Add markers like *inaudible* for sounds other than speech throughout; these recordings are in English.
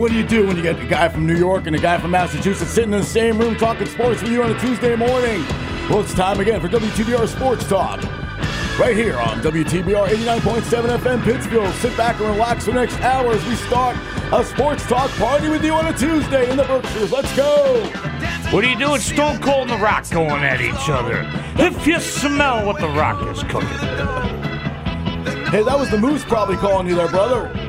What do you do when you get a guy from New York and a guy from Massachusetts sitting in the same room talking sports with you on a Tuesday morning? Well, it's time again for WTBR Sports Talk. Right here on WTBR 89.7 FM Pittsfield. Sit back and relax for the next hour as we start a sports talk party with you on a Tuesday in the Berkshires. Let's go! What are you do? doing? Stone Cold and The Rock going at each other. If you smell what The Rock is cooking. Hey, that was the Moose probably calling you there, brother.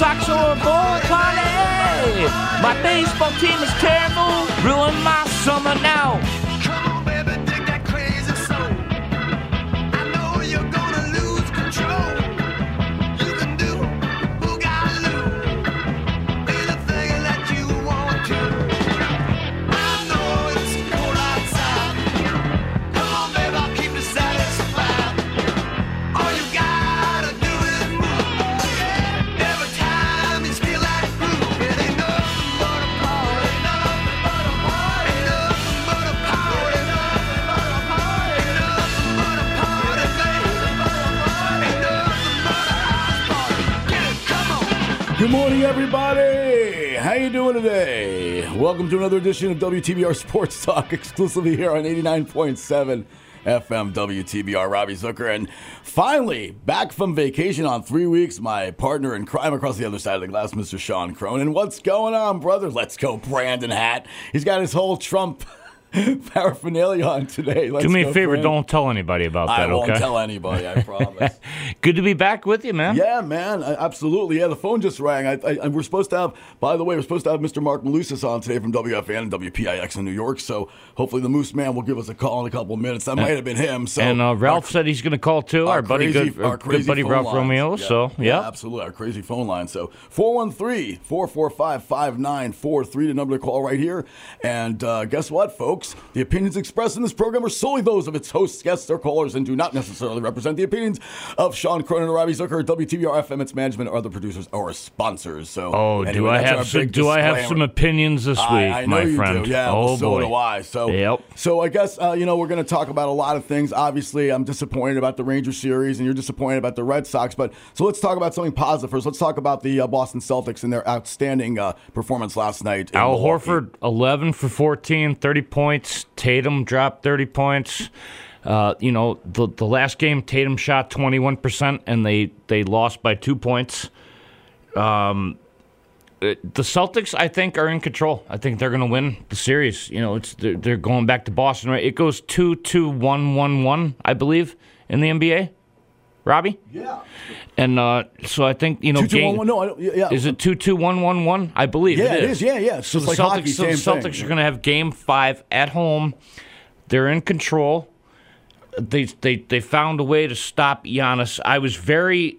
Sox or a ball party. My baseball team is terrible. Ruin my summer now. Good morning, everybody. How you doing today? Welcome to another edition of WTBR Sports Talk, exclusively here on 89.7 FM WTBR. Robbie Zucker, and finally back from vacation on three weeks. My partner in crime across the other side of the glass, Mr. Sean Cronin. What's going on, brother? Let's go, Brandon Hat. He's got his whole Trump. *laughs* paraphernalia on today. Let's Do me a favor, Brandon. don't tell anybody about that. I won't okay? tell anybody. I promise. *laughs* Good to be back with you, man. Yeah, man, I- absolutely. Yeah, the phone just rang. I, I, and we're supposed to have, by the way, we're supposed to have Mr. Mark Malusis on today from WFAN and WPIX in New York. So hopefully the Moose Man will give us a call in a couple of minutes. That might have been him. So and uh, Ralph said he's going to call too. Our, buddy, crazy- good, our good buddy Ralph lines. Romeo. Yeah. So, yeah. absolutely. Our crazy phone line. So 413 445 5943, the number to call right here. And uh, guess what, folks? The opinions expressed in this program are solely those of its hosts, guests, or callers and do not necessarily represent the opinions of Sean Cronin or Robbie Zucker, WTBR FM, its management, or other producers or sponsors. So, Oh, anyway, do I have some, do I have some opinions this week, I, my friend? do. Yeah, oh so boy. do I. So, Yep. so I guess uh, you know we're going to talk about a lot of things. Obviously, I'm disappointed about the Ranger series, and you're disappointed about the Red Sox. But so let's talk about something positive first. Let's talk about the uh, Boston Celtics and their outstanding uh, performance last night. Al Milwaukee. Horford, 11 for 14, 30 points. Tatum dropped 30 points. Uh, you know, the the last game, Tatum shot 21%, and they, they lost by two points. Um, the Celtics, I think, are in control. I think they're going to win the series. You know, it's they're, they're going back to Boston, right? It goes 2 2 1 1 1, I believe, in the NBA. Robbie? Yeah. And uh, so I think, you know, Two, two, game- one, one. No, I don't, yeah, yeah. is it 2 2 1 1 1? I believe Yeah, it it is. Yeah, yeah. So Just the like Celtics, hockey, so the Celtics thing. are going to have game five at home. They're in control. They, they, they found a way to stop Giannis. I was very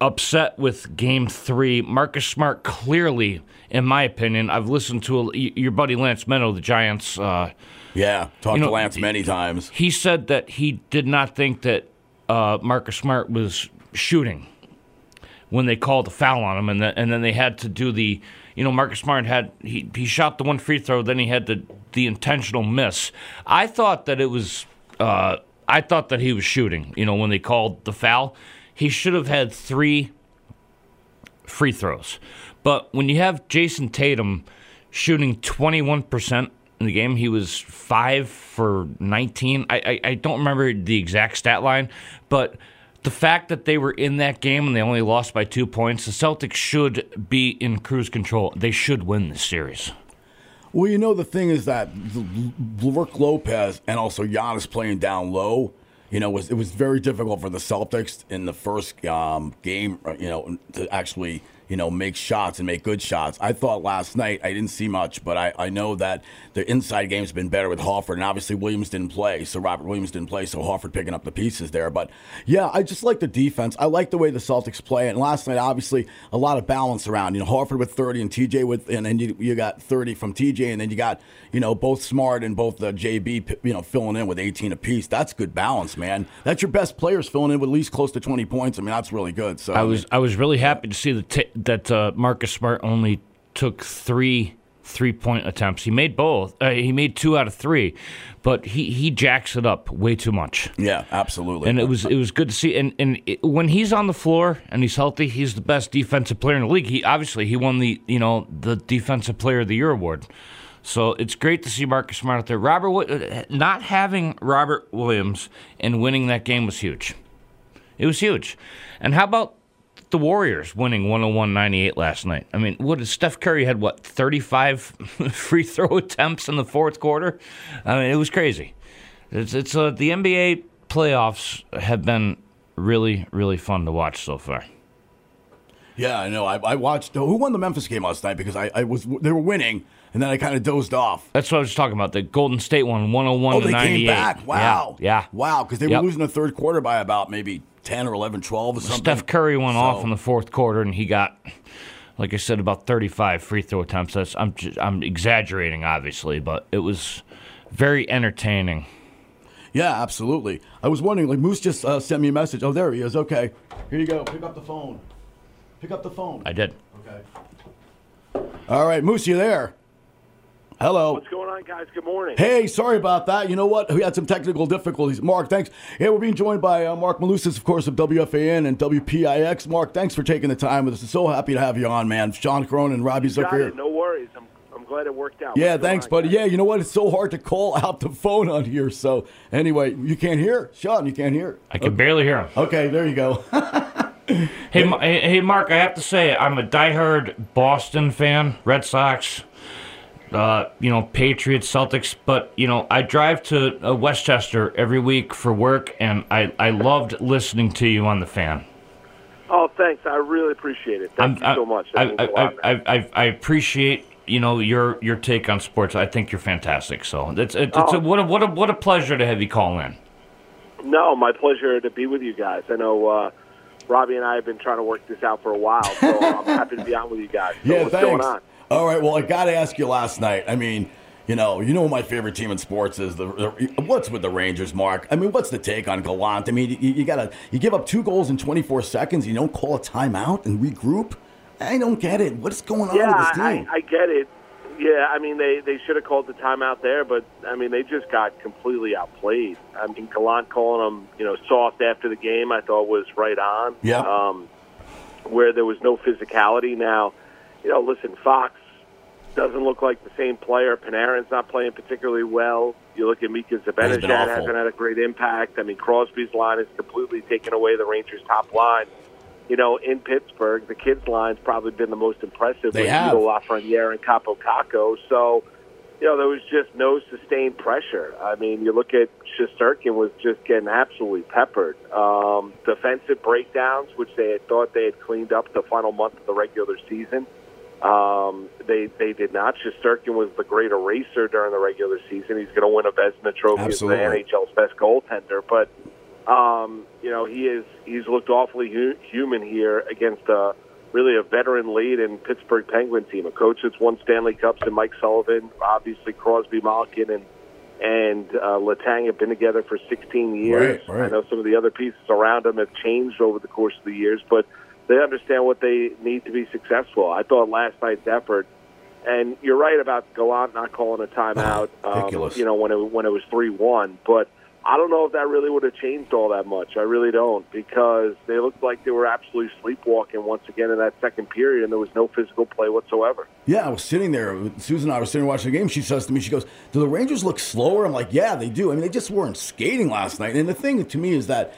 upset with game three. Marcus Smart clearly, in my opinion, I've listened to a, your buddy Lance Medow, the Giants. Uh, Yeah, talked You know, to Lance many times. he said that he did not think that uh, Marcus Smart was shooting when they called the foul on him, and then, and then they had to do the, you know, Marcus Smart had he he shot the one free throw, then he had the the intentional miss. I thought that it was, uh, I thought that he was shooting. You know, when they called the foul, he should have had three free throws. But when you have Jayson Tatum shooting 21% in the game, he was 5 for 19. I, I, I don't remember the exact stat line, but the fact that they were in that game and they only lost by two points, the Celtics should be in cruise control. They should win this series. Well, you know the thing is that Brook Lopez and also Giannis playing down low. you know, was it was very difficult for the Celtics in the first um, game, you know, to actually you know, make shots and make good shots. I thought last night I didn't see much, but I, I know that the inside game's been better with Horford, and obviously Williams didn't play, so Robert Williams didn't play, so Horford picking up the pieces there. But yeah, I just like the defense. I like the way the Celtics play, and last night obviously a lot of balance around. You know, Horford with 30 and TJ with, and then you, you got 30 from TJ, and then you got you know both Smart and both uh, the JB, you know, filling in with 18 apiece. That's good balance, man. That's your best players filling in with at least close to 20 points. I mean, that's really good. So I was I was really happy to see the t- that uh, Marcus Smart only took three three point attempts. He made both. Uh, he made two out of three, but he, he jacks it up way too much. Yeah, absolutely. And it was it was good to see. And and it, when he's on the floor and he's healthy, he's the best defensive player in the league. He obviously he won the you know the defensive player of the year award. So it's great to see Marcus Smart out there. Robert, uh, not having Robert Williams and winning that game was huge. It was huge. And how about the Warriors winning 101-98 last night. I mean, what Steph Curry had what 35 *laughs* free throw attempts in the fourth quarter? I mean, it was crazy. It's it's uh, the NBA playoffs have been really really fun to watch so far. Yeah, I know. I, I watched. Who won the Memphis game last night? Because I, I was they were winning, and then I kind of dozed off. That's what I was talking about. The Golden State one, 101 oh, to they came back. Wow. Yeah. yeah. Wow. Because they Yep. were losing the third quarter by about maybe 10 or 11, 12 or something. Steph Curry went So- off in the fourth quarter, and he got, like I said, about 35 free throw attempts. That's I'm ju- I'm exaggerating, obviously, but it was very entertaining. Yeah, absolutely. I was wondering, like, Moose just uh, sent me a message. Oh, there he is. Okay. Here you go. Pick up the phone. Pick up the phone. I did. Okay. All right, Moose, you there? Hello. What's going on, guys? Good morning. Hey, sorry about that. You know what? We had some technical difficulties. Mark, thanks. Yeah, we're being joined by uh, Mark Malusis, of course, of WFAN and WPIX. Mark, thanks for taking the time with us. So happy to have you on, man. Sean Cronin and Robbie Got Zucker. it. No worries. I'm, I'm glad it worked out. Yeah, What's thanks, on, buddy. guys? Yeah, you know what? It's so hard to call *laughs* out the phone on here. So, anyway, you can't hear? Sean, you can't hear? I can barely hear him. Okay, there you go. *laughs* Hey, hey, Mark, I have to say, I'm a diehard Boston fan, Red Sox, uh, you know, Patriots, Celtics, but, you know, I drive to uh, Westchester every week for work, and I, I loved listening to you on the fan. Oh, thanks. I really appreciate it. Thank you so much. That I, means I, a lot, I, man. I, I appreciate you know your your take on sports. I think you're fantastic. So it's it's, it's a, Oh. what a what a what a pleasure to have you call in. No, my pleasure to be with you guys. I know uh, Robbie and I have been trying to work this out for a while, so I'm happy to be on with you guys. So yeah, what's thanks. going on? All right, well, I got to ask you last night. I mean, you know, you know my favorite team in sports is. The, the what's with the Rangers, Mark? I mean, what's the take on Gallant? I mean, you, you got to you give up two goals in 24 seconds. You don't call a timeout and regroup. I don't get it. What's going on Yeah, with this I. I get it. Yeah, I mean they they should have called the timeout there, but I mean they just got completely outplayed. I mean Gallant calling them you know soft after the game, I thought was right on. Yeah. Um, where there was no physicality. Now, you know, listen, Fox doesn't look like the same player. Panarin's not playing particularly well. You look at Mika Zibanejad hasn't had a great impact. I mean Crosby's line has completely taken away the Rangers' top line. You know, in Pittsburgh, the kids' line's probably been the most impressive They with have. Guido Lafreniere and Kaapo Kakko. So, you know, there was just no sustained pressure. I mean, you look at Shesterkin was just getting absolutely peppered. Um, defensive breakdowns, which they had thought they had cleaned up the final month of the regular season. Um, they they did not. Shesterkin was the great eraser during the regular season. He's going to win a Vezina Trophy Absolutely. as the NHL's best goaltender. But um, you know, he is he's looked awfully hu- human here against a really a veteran laden Pittsburgh Penguin team, a coach that's won Stanley Cups and Mike Sullivan, obviously Crosby, Malkin, and and uh, Letang have been together for 16 years. Right, right. I know some of the other pieces around them have changed over the course of the years, but they understand what they need to be successful. I thought last night's effort. And you're right about Gallant not calling a timeout. um, you know when it when it was three one, but I don't know if that really would have changed all that much. I really don't because they looked like they were absolutely sleepwalking once again in that second period, and there was no physical play whatsoever. Yeah, I was sitting there. Susan and I were sitting watching the game. She says to me, she goes, "Do the Rangers look slower?" I'm like, "Yeah, they do." I mean, they just weren't skating last night. And the thing to me is that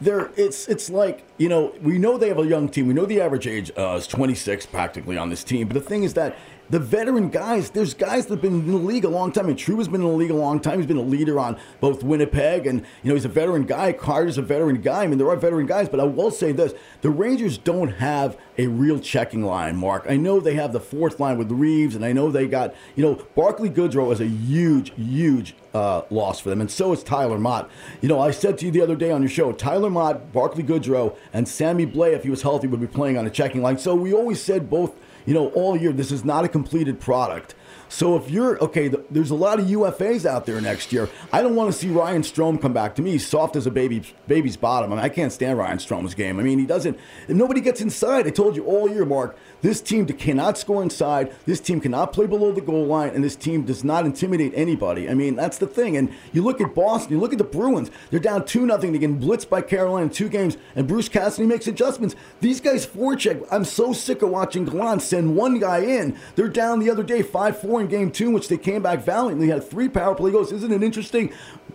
they're it's it's like you know we know they have a young team. We know the average age uh, is 26 practically on this team. But the thing is that the veteran guys, there's guys that have been in the league a long time. And True has been in the league a long time. He's been a leader on both Winnipeg and, you know, he's a veteran guy. Carter's a veteran guy. I mean, there are veteran guys, but I will say this the Rangers don't have a real checking line, Mark. I know they have the fourth line with Reeves, and I know they got, you know, Barclay Goodrow is a huge, huge uh, loss for them, and so is Tyler Motte. You know, I said to you the other day on your show, Tyler Motte, Barclay Goodrow, and Sammy Blais, if he was healthy, would be playing on a checking line. So we always said both you know, all year. This is not a completed product. So if you're okay, the, there's a lot of UFAs out there next year. I don't want to see Ryan Strome come back. To me, he's soft as a baby baby's bottom. I mean, I can't stand Ryan Strome's game. I mean, he doesn't. Nobody gets inside. I told you all year, Mark. This team cannot score inside. This team cannot play below the goal line, and this team does not intimidate anybody. I mean, that's the thing. And you look at Boston, you look at the Bruins. They're down two nothing. They get blitzed by Carolina in two games, and Bruce Cassidy makes adjustments. These guys forecheck. I'm so sick of watching Gallant send one guy in. They're down the other day, five four in game two, which they came back valiantly. Had three power play goals. Isn't it interesting?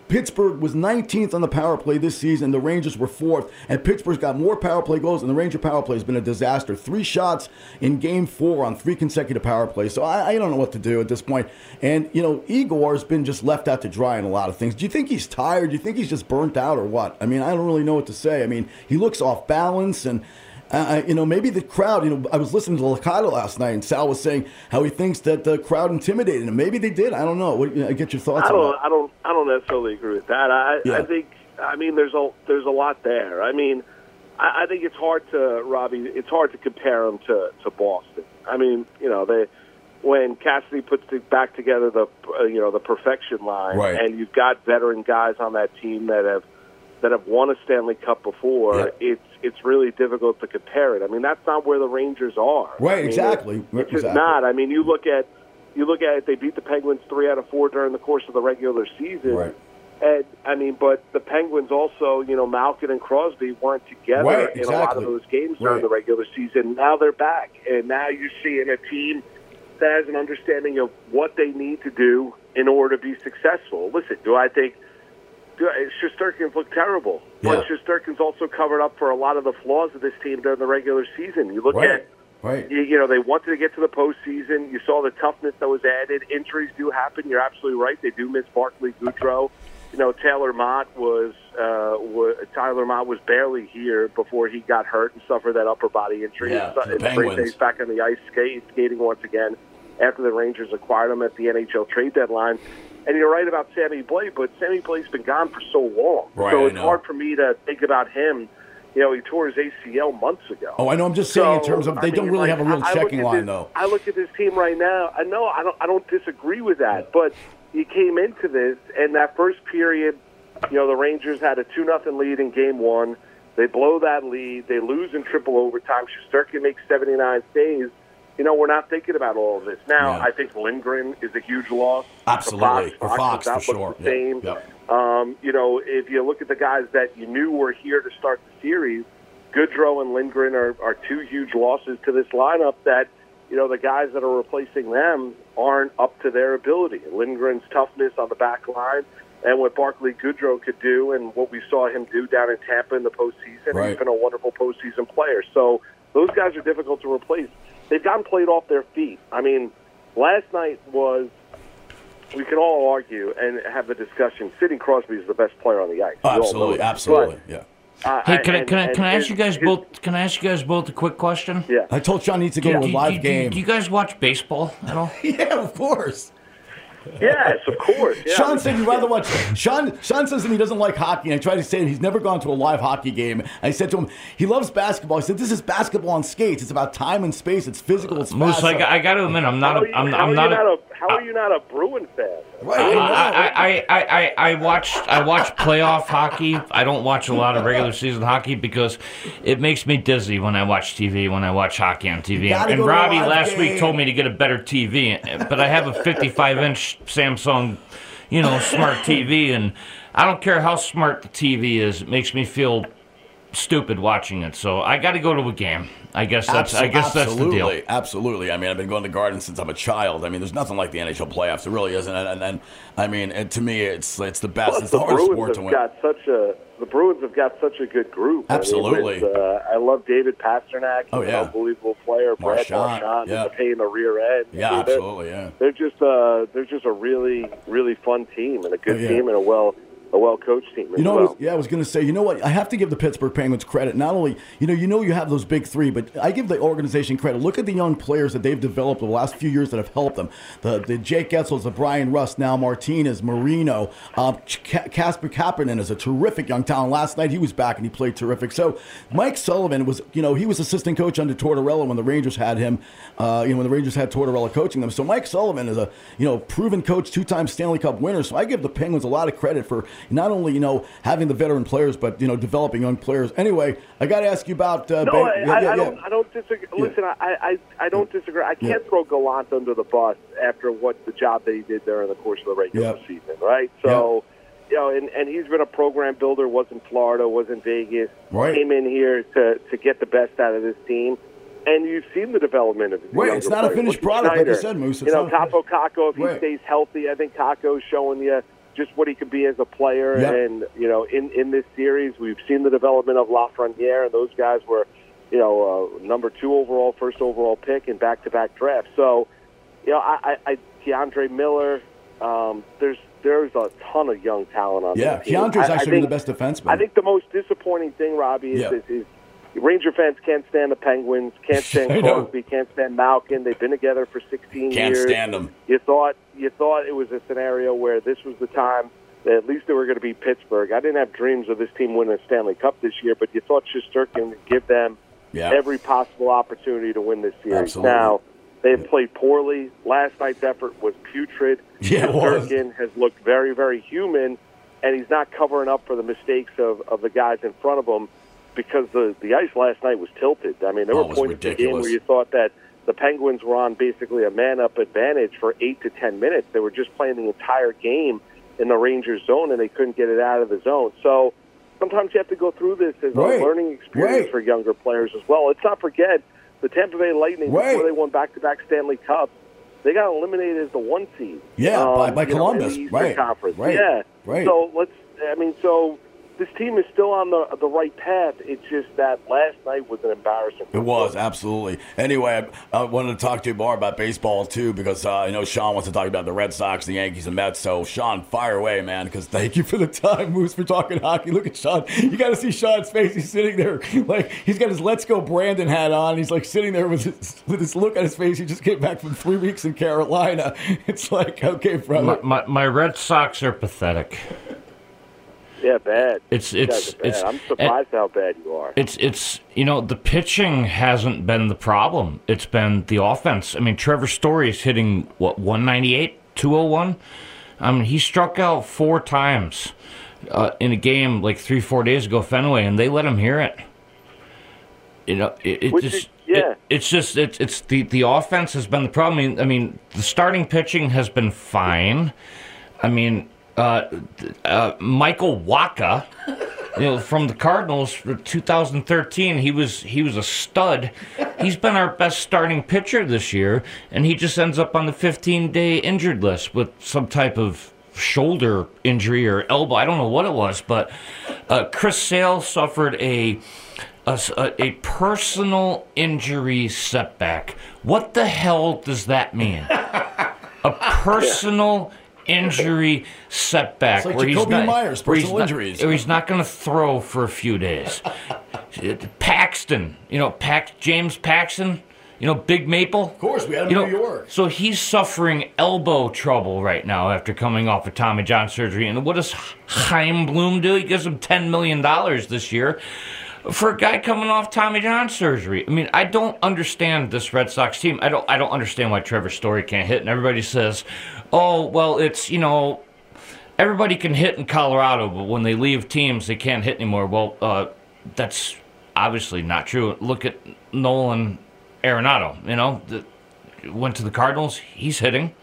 Pittsburgh was 19th on the power play this season. The Rangers were fourth, and Pittsburgh's got more power play goals, and the Ranger power play has been a disaster. Three shots in Game Four on three consecutive power plays. So I, I don't know what to do at this point. And you know, Igor's been just left out to dry in a lot of things. Do you think he's tired? Do you think he's just burnt out, or what? I mean, I don't really know what to say. I mean, he looks off balance and. Uh, you know, maybe the crowd. You know, I was listening to Licata last night, and Sal was saying how he thinks that the crowd intimidated him. Maybe they did. I don't know. What, you know, get your thoughts. I don't. on that. I don't. I don't necessarily agree with that. I, Yeah. I think. I mean, there's a there's a lot there. I mean, I, I think it's hard to Robbie. It's hard to compare them to to Boston. I mean, you know, they when Cassidy puts the, back together the uh, you know the perfection line, Right. and you've got veteran guys on that team that have that have won a Stanley Cup before. Yeah. It's it's really difficult to compare it. I mean, that's not where the Rangers are. Right, I mean, exactly. It's Exactly. not. I mean, you look at you look at it. They beat the Penguins three out of four during the course of the regular season. Right. And I mean, but the Penguins also, you know, Malkin and Crosby weren't together Right, in a lot of those games during Right. the regular season. Now they're back, and now you're seeing a team that has an understanding of what they need to do in order to be successful. Listen, do I think Shesterkin's looked terrible, but Yeah. Shesterkin's also covered up for a lot of the flaws of this team during the regular season. You look Right. at Right. you, you know, they wanted to get to the postseason. You saw the toughness that was added. Injuries do happen. You're absolutely right. They do miss Barclay Goodrow. You know, Taylor Mott was, uh, was Tyler Motte was barely here before he got hurt and suffered that upper body injury. Yeah, the it's great that Penguins. back on the ice skate, skating once again after the Rangers acquired him at the NHL trade deadline. And you're right about Sammy Blais, but Sammy Blais's been gone for so long, Right, so it's hard for me to think about him. You know, he tore his ACL months ago. Oh, I know. I'm just saying in terms of they I don't mean, really like, have a real I- I checking at line, this- though. I look at this team right now. I know I don't I don't disagree with that, but you came into this and that first period, you know, the Rangers had a two nothing lead in game one. They blow that lead. They lose in triple overtime. Shesterkin makes 79 saves. You know, we're not thinking about all of this. Now, Yeah. I think Lindgren is a huge loss. Absolutely. For Fox, Fox, Fox for does not look sure. The same. Yeah, Um, you know, if you look at the guys that you knew were here to start the series, Goodrow and Lindgren are, are two huge losses to this lineup that, you know, the guys that are replacing them aren't up to their ability. Lindgren's toughness on the back line and what Barclay Goodrow could do and what we saw him do down in Tampa in the postseason. Right. He's been a wonderful postseason player. So those guys are difficult to replace. They've gotten played off their feet. I mean, last night was we can all argue and have a discussion. Sidney Crosby is the best player on the ice. We all know Absolutely. that. Absolutely. Yeah. Uh, Hey, can I and- can I and can I ask you guys his- both? Can I ask you guys both a quick question? Yeah. I told Sean needs to go Do, to a do- live do- game. do you guys watch baseball at all? *laughs* yeah, of course. Yes, of course. Yeah. Sean said you'd rather watch. Sean Sean says that he doesn't like hockey. And I tried to say he's never gone to a live hockey game. I said to him he loves basketball. I said this is basketball on skates. It's about time and space. It's physical. It's uh, Moose, fast. I, got- I got to admit, I'm not. How A, are you, I'm, how I'm are not. you A, not a how are you not a Bruin fan? Right, I uh, know. I, I, I, I, I watch I watch playoff hockey. I don't watch a lot of regular season hockey because it makes me dizzy when I watch TV. When I watch hockey on TV, gotta and go to a Robbie live last week told me to get a better TV, but I have a 55 inch Samsung, you know, smart TV, and I don't care how smart the TV is. It makes me feel stupid watching it. So I got to go to a game. I guess that's I guess that's the deal. absolutely. I mean, I've been going to Garden since I'm a child. I mean, there's nothing like the NHL playoffs. It really isn't. And, and, and I mean, and to me, it's it's the best. Plus, it's the, the hardest Bruins sport have to win. got such a the Bruins have got such a good group. I mean, Absolutely. with, uh, I love David Pastrnak. Oh, yeah. an unbelievable player. Brad Marchand, Marchand yeah. is a pain in the rear end. Yeah, I mean, they're- absolutely. Yeah. They're just uh, they're just a really really fun team and a good Oh, yeah. team and a well a well coached team as You know, well. was, yeah, I was going to say, you know what? I have to give the Pittsburgh Penguins credit. Not only, you know, you know, you have those big three, but I give the organization credit. Look at the young players that they've developed over the last few years that have helped them. The the Jake Guentzels, the Bryan Rust, now Martinez, Marino, um, Casper Kapanen is a terrific young talent. Last night he was back and he played terrific. So Mike Sullivan was, you know, he was assistant coach under Tortorella when the Rangers had him. Uh, you know, when the Rangers had Tortorella coaching them. So Mike Sullivan is a, you know, proven coach, two-time Stanley Cup winner. So I give the Penguins a lot of credit for not only, you know, having the veteran players, but you know, developing young players. Anyway, I got to ask you about. Uh, No, I, yeah, I, yeah, I don't. yeah. I don't disagree. Listen, I, I, I don't disagree. I can't throw Gallant under the bus after what the job that he did there in the course of the regular season, right? So, you know, and, and he's been a program builder. Was in Florida, was in Vegas. Right. Came in here to to get the best out of this team. And you've seen the development of the Right, it's not a finished Look product, like I said, Moose. It's You know, Kaapo Kakko, if he Right. stays healthy, I think Kakko's showing you just what he could be as a player. Yep. And you know, in in this series, we've seen the development of Lafreniere, and those guys were, you know, uh, number two overall, first overall pick in back-to-back drafts. So, you know, I, I, I K'Andre Miller. Um, there's there's a ton of young talent on Yeah, team. K'Andre's I- I actually been the think- best defenseman. I think the most disappointing thing, Robbie, is, Yeah. is, is Ranger fans can't stand the Penguins, can't stand. *laughs* Crosby, can't stand Malkin. They've been together for 16 Can't years. stand them. You thought you thought it was a scenario where this was the time that at least they were going to be Pittsburgh. I didn't have dreams of this team winning a Stanley Cup this year, but you thought Shesterkin would give them Yeah. every possible opportunity to win this series. Absolutely. Now they have played poorly. Last night's effort was putrid. *laughs* Yeah. Shesterkin has looked very, very human, and he's not covering up for the mistakes of, of the guys in front of him because the the ice last night was tilted. I mean, there Oh, were it was points in the game where you thought that the Penguins were on basically a man up advantage for eight to ten minutes. They were just playing the entire game in the Rangers zone, and they couldn't get it out of the zone. So sometimes you have to go through this as Right. a learning experience Right. for younger players as well. Let's not forget the Tampa Bay Lightning Right. before they won back-to-back Stanley Cups. They got eliminated as the one seed. Yeah, by- by um, you know, Columbus. Right. Conference. Right. Yeah. Right. So let's. I mean, so this team is still on the the right path. It's just that last night was an embarrassment. It was absolutely. Anyway, I, I wanted to talk to you more about baseball too because uh, I know Sean wants to talk about the Red Sox, the Yankees, and Mets. So Sean, fire away, man. Because thank you for the time, Moose, for talking hockey. Look at Sean. You got to see Sean's face. He's sitting there like he's got his "Let's Go Brandon" hat on. He's like sitting there with his, with this look on his face. He just came back from three weeks in Carolina. It's like okay, brother. My, my, my Red Sox are pathetic. Yeah, bad. It's- it's- bad. it's- I'm surprised how bad you are. It's it's you know the pitching hasn't been the problem. It's been the offense. I mean, Trevor Story is hitting what 198, 201. I mean, he struck out four times uh, in a game like three, four days ago, Fenway, and they let him hear it. You know, it, it just is- yeah. it- it's just it's it's the the offense has been the problem. I mean, I mean, the starting pitching has been fine. I mean, uh, uh, Michael Wacha, you know, from the Cardinals, for 2013, he was he was a stud. He's been our best starting pitcher this year, and he just ends up on the 15-day injured list with some type of shoulder injury or elbow. I don't know what it was, but uh, Chris Sale suffered a a personal injury setback. What the hell does that mean? a personal injury setback. Like where he's not- Myers, where he's personal not- injuries. where he's not going to throw for a few days. *laughs* Paxton, you know, Pax, James Paxton, you know, Big Maple. Of course, we had him you in know, New York. So he's suffering elbow trouble right now after coming off of Tommy John surgery. And what does Chaim Bloom do? He gives him $10 million this year for a guy coming off Tommy John surgery. I mean, I don't understand this Red Sox team. I don't I don't understand why Trevor Story can't hit. And everybody says, "Oh, well, it's, you know, everybody can hit in Colorado, but when they leave teams, they can't hit anymore." Well, uh, that's obviously not true. Look at Nolan Arenado, you know, the, went to the Cardinals, he's hitting.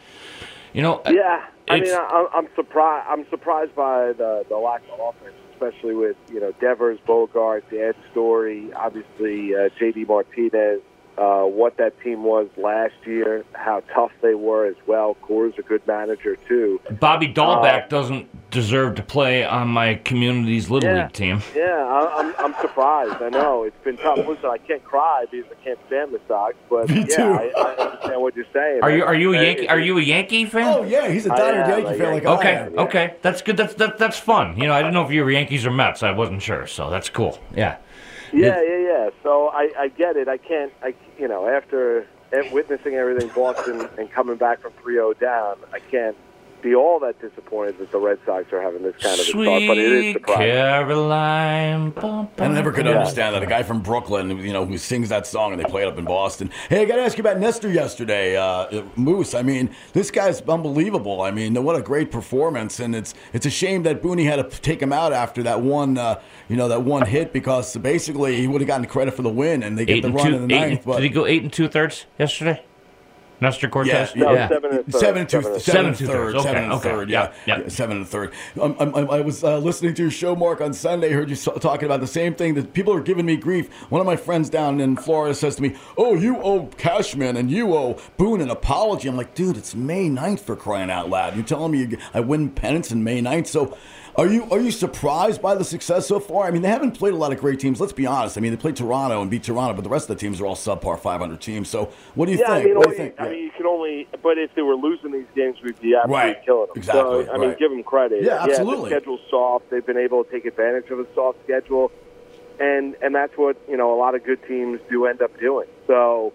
You know, Yeah, i mean I, i'm surprised. I'm surprised by the the lack of offense especially with you know Devers, Bogart, Ed Story, obviously uh, J.D. Martinez. Uh, what that team was last year, how tough they were as well. Cora's a good manager too. Bobby Dalbec doesn't deserve to play on my community's little Yeah. league team. Yeah, I, I'm I'm surprised. I know it's been tough. Listen, I can't cry because I can't stand the Sox, but Me yeah, too. I, I understand what you're saying. Are you are you a Yankee? Are you a Yankee fan? Oh yeah, he's a diehard am, Yankee like, fan like I Okay, am. yeah. okay, that's good. That's that, that's fun. You know, I didn't know if you were Yankees or Mets. I wasn't sure, so that's cool. Yeah. Yeah, yeah, yeah. So I, I get it. I can't, I, you know, after witnessing everything Boston and coming back from 3-0 down, I can't be all that disappointed that the Red Sox are having this kind of a start. But it is Sweet surprising. Caroline. bum, I never could Yeah. understand that. A guy from Brooklyn, you know, who sings that song and they play it up in Boston. Hey, I got to ask you about Nestor yesterday, uh, Moose. I mean, this guy's unbelievable. I mean, what a great performance, and it's it's a shame that Booney had to take him out after that one, uh, you know, that one hit because basically he would have gotten credit for the win, and they get Eight the run two. in the ninth. and- but did he go eight and two thirds yesterday? Nestor Cortes. Yeah, No, yeah. seven and third. Seven and two, Seven and a seven Seven two third. Okay, seven and okay. third, yeah, Yeah, yeah. Yeah, seven and third. Um, um, um, I was uh, listening to your show, Mark, on Sunday. Heard you talking about the same thing. That people are giving me grief. One of my friends down in Florida says to me, "Oh, you owe Cashman and you owe Boone an apology." I'm like, dude, it's May 9th for crying out loud. You're telling me you, I win pennants in May 9th, so. Are you are you surprised by the success so far? I mean, they haven't played a lot of great teams. Let's be honest. I mean, they played Toronto and beat Toronto, but the rest of the teams are all subpar 500 teams. So, what do you Yeah, think? I mean, what do you think? I Yeah. mean, you can only. But if they were losing these games, we'd be absolutely Right. killing them. Exactly, So, I mean, give them credit. Yeah, absolutely. the schedule's soft. They've been able to take advantage of a soft schedule, and and that's what you know a lot of good teams do end up doing. So,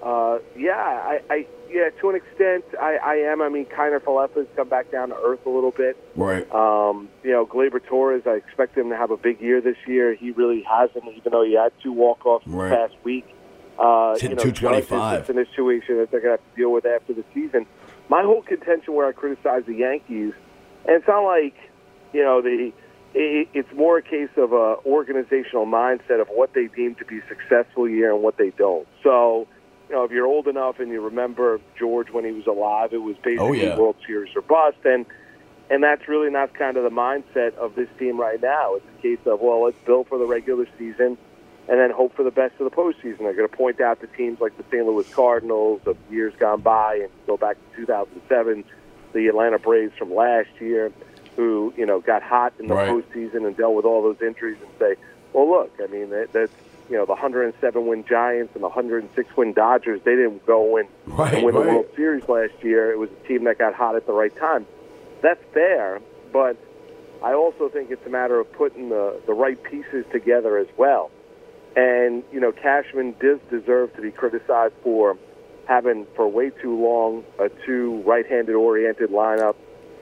uh, yeah, I, I yeah, to an extent, I, I am. I mean, Kiner Falefa's come back down to earth a little bit. right. Um, you know, Gleyber Torres, I expect him to have a big year this year. He really hasn't, even though he had two walk-offs Right. this past week. Uh, He's you know, Judge 225. is just in a situation that they're going to have to deal with after the season. My whole contention where I criticize the Yankees, and it's not like, you know, the it, it's more a case of a organizational mindset of what they deem to be successful year and what they don't. So, you know, if you're old enough and you remember George when he was alive, it was basically Oh, yeah. World Series or bust, and and that's really not kind of the mindset of this team right now. It's a case of well, let's build for the regular season, and then hope for the best of the postseason. They're going to point out to teams like the St. Louis Cardinals of years gone by, and go back to 2007, the Atlanta Braves from last year, who you know got hot in the Right. postseason and dealt with all those injuries, and say, well, look, I mean that, that's you know the 107 win Giants and the 106 win Dodgers. They didn't go and, Right, and win right. the World Series last year. It was a team that got hot at the right time. That's fair, but I also think it's a matter of putting the, the right pieces together as well. And, you know, Cashman does deserve to be criticized for having, for way too long, a two right handed oriented lineup,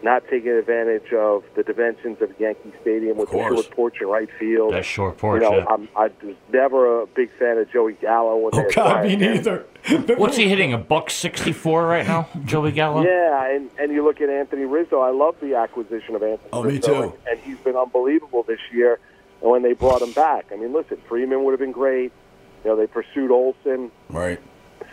not taking advantage of the dimensions of Yankee Stadium with the short porch and right field. That short you porch. know, yeah. I'm, I was never a big fan of Joey Gallo. When Oh they God, me neither. *laughs* What's he hitting? A buck sixty-four right now, Joey Gallo. Yeah, and, and you look at Anthony Rizzo. I love the acquisition of Anthony Oh, me too. And, and he's been unbelievable this year. And when they brought him back, I mean, listen, Freeman would have been great. You know, they pursued Olson. Right.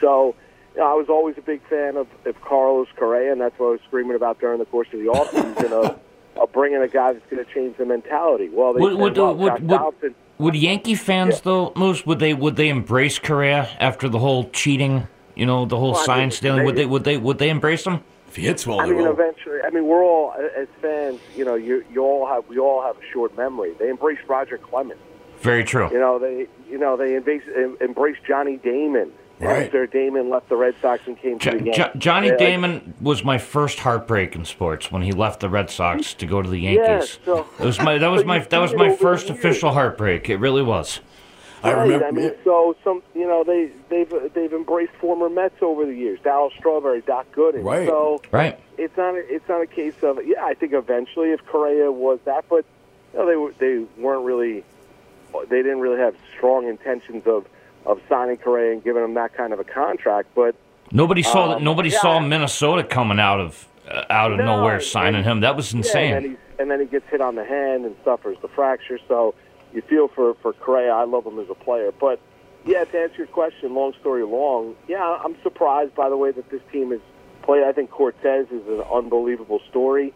So, you know, I was always a big fan of, of Carlos Correa, and that's what I was screaming about during the course of the offseason of, of bringing a guy that's going to change the mentality. Well, they Would- said, would- well, would- Josh would- Would Yankee fans Yeah. though, Moose, would they would they embrace Correa after the whole cheating, you know, the whole Well, I sign mean, stealing? Would they- they would they would they embrace him? If he hits well, I mean, will. eventually. I mean, we're all as fans. You know, you you all have we all have a short memory. They embraced Roger Clemens. Very true. You know, they you know they embrace, em- embraced Johnny Damon Right. after Damon left the Red Sox and came to the Yankees. Jo- Johnny Damon was my first heartbreak in sports when he left the Red Sox to go to the Yankees. so- it was my that was *laughs* my that was my first official heartbreak. It really was. I remember. I mean, so some you know they they've they've embraced former Mets over the years. Darryl Strawberry, Doc Gooden. Right. So Right. it's not a, it's not a case of yeah. I think eventually if Correa was that, but you know, they were they weren't really they didn't really have strong intentions of of signing Correa and giving him that kind of a contract. But Nobody saw Um, nobody yeah. saw Minnesota coming out of uh, out of No, nowhere and- signing him. That was Yeah, insane. and, then and then he gets hit on the hand and suffers the fracture. So you feel for for Correa. I love him as a player, but yeah, to answer your question, long story long, yeah, I'm surprised by the way that this team is played. I think Cortes is an unbelievable story.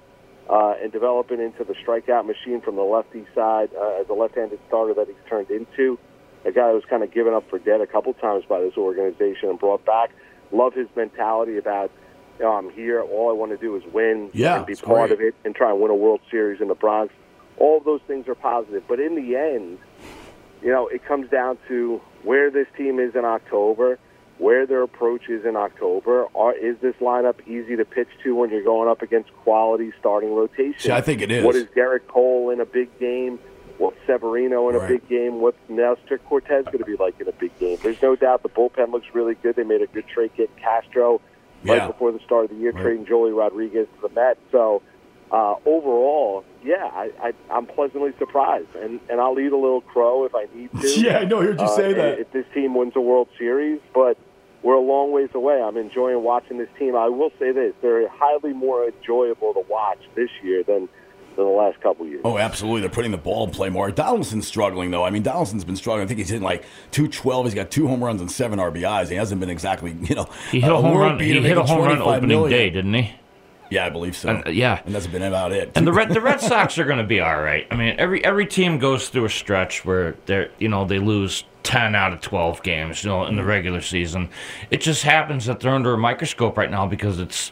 uh, and developing into the strikeout machine from the lefty side uh, as a left-handed starter that he's turned into. A guy that was kind of given up for dead a couple times by this organization and brought back. Love his mentality about, you know, I'm here. All I want to do is win Yeah, and be part great. of it and try and win a World Series in the Bronx. All those things are positive. But in the end, you know, it comes down to where this team is in October, where their approach is in October. Are, is this lineup easy to pitch to when you're going up against quality starting rotation? See, I think it is. What is Gerrit Cole in a big game? What's Severino in a Right. big game? What's Nestor Cortes going to be like in a big game? There's no doubt the bullpen looks really good. They made a good trade getting Castro right Yeah. before the start of the year, Right. trading Joey Rodriguez to the Mets. So uh, overall, yeah, I, I, I'm pleasantly surprised, and and I'll eat a little crow if I need to. *laughs* Yeah, I know. I heard you uh, say that. If this team wins a World Series, but we're a long ways away. I'm enjoying watching this team. I will say this: they're highly more enjoyable to watch this year than the last couple years. Oh, absolutely. They're putting the ball in play more. Donaldson's struggling, though. I mean, Donaldson's been struggling. I think he's hitting like 212. He's got two home runs and seven RBIs. He hasn't been exactly, you know, He hit a home world run. beater He hit a making home run opening million. day, didn't he? Yeah, I believe so. And, uh, yeah. And that's been about it. And the Red the Red Sox are going to be all right. I mean, every every team goes through a stretch where they're you know they lose ten out of twelve games, you know, in the regular season. It just happens that they're under a microscope right now because it's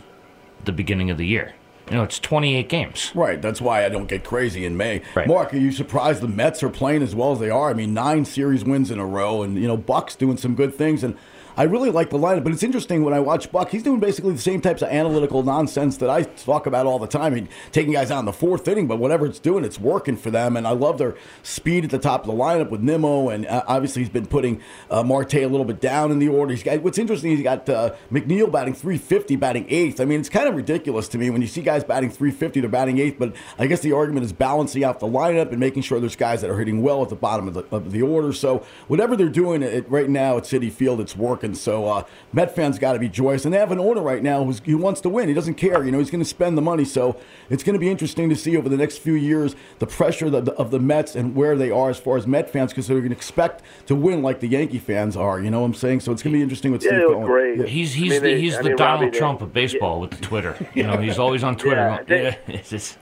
the beginning of the year. You know, it's twenty eight games. Right, that's why I don't get crazy in May. Right. Mark, are you surprised the Mets are playing as well as they are? I mean, nine series wins in a row, and you know Buck's doing some good things, and I really like the lineup. But it's interesting when I watch Buck; he's doing basically the same types of analytical nonsense that I talk about all the time. Mean, taking guys out in the fourth inning, but whatever it's doing, it's working for them. And I love their speed at the top of the lineup with Nimmo, and uh, obviously he's been putting uh, Marte a little bit down in the order. He's got what's interesting. Is he's got uh, McNeil batting 350, batting eighth. I mean, it's kind of ridiculous to me when you see guys batting 350, they're batting eighth. But I guess the argument is balancing out the lineup and making sure there's guys that are hitting well at the bottom of the, of the order. So whatever they're doing it, right now at Citi Field, it's working. So uh, Met fans got to be joyous, and they have an owner right now who's, who wants to win. He doesn't care. You know, he's going to spend the money. So it's going to be interesting to see over the next few years the pressure of the, of the Mets and where they are as far as Met fans because they're going to expect to win like the Yankee fans are. You know what I'm saying? So it's going to be interesting with Yeah, Steve they look Cohen. great. Yeah. He's I mean, the he's I the Donald Robbie, they- Trump of baseball with the Twitter. You know, he's always on *laughs* Twitter. Yeah, they- *laughs* yeah, it's just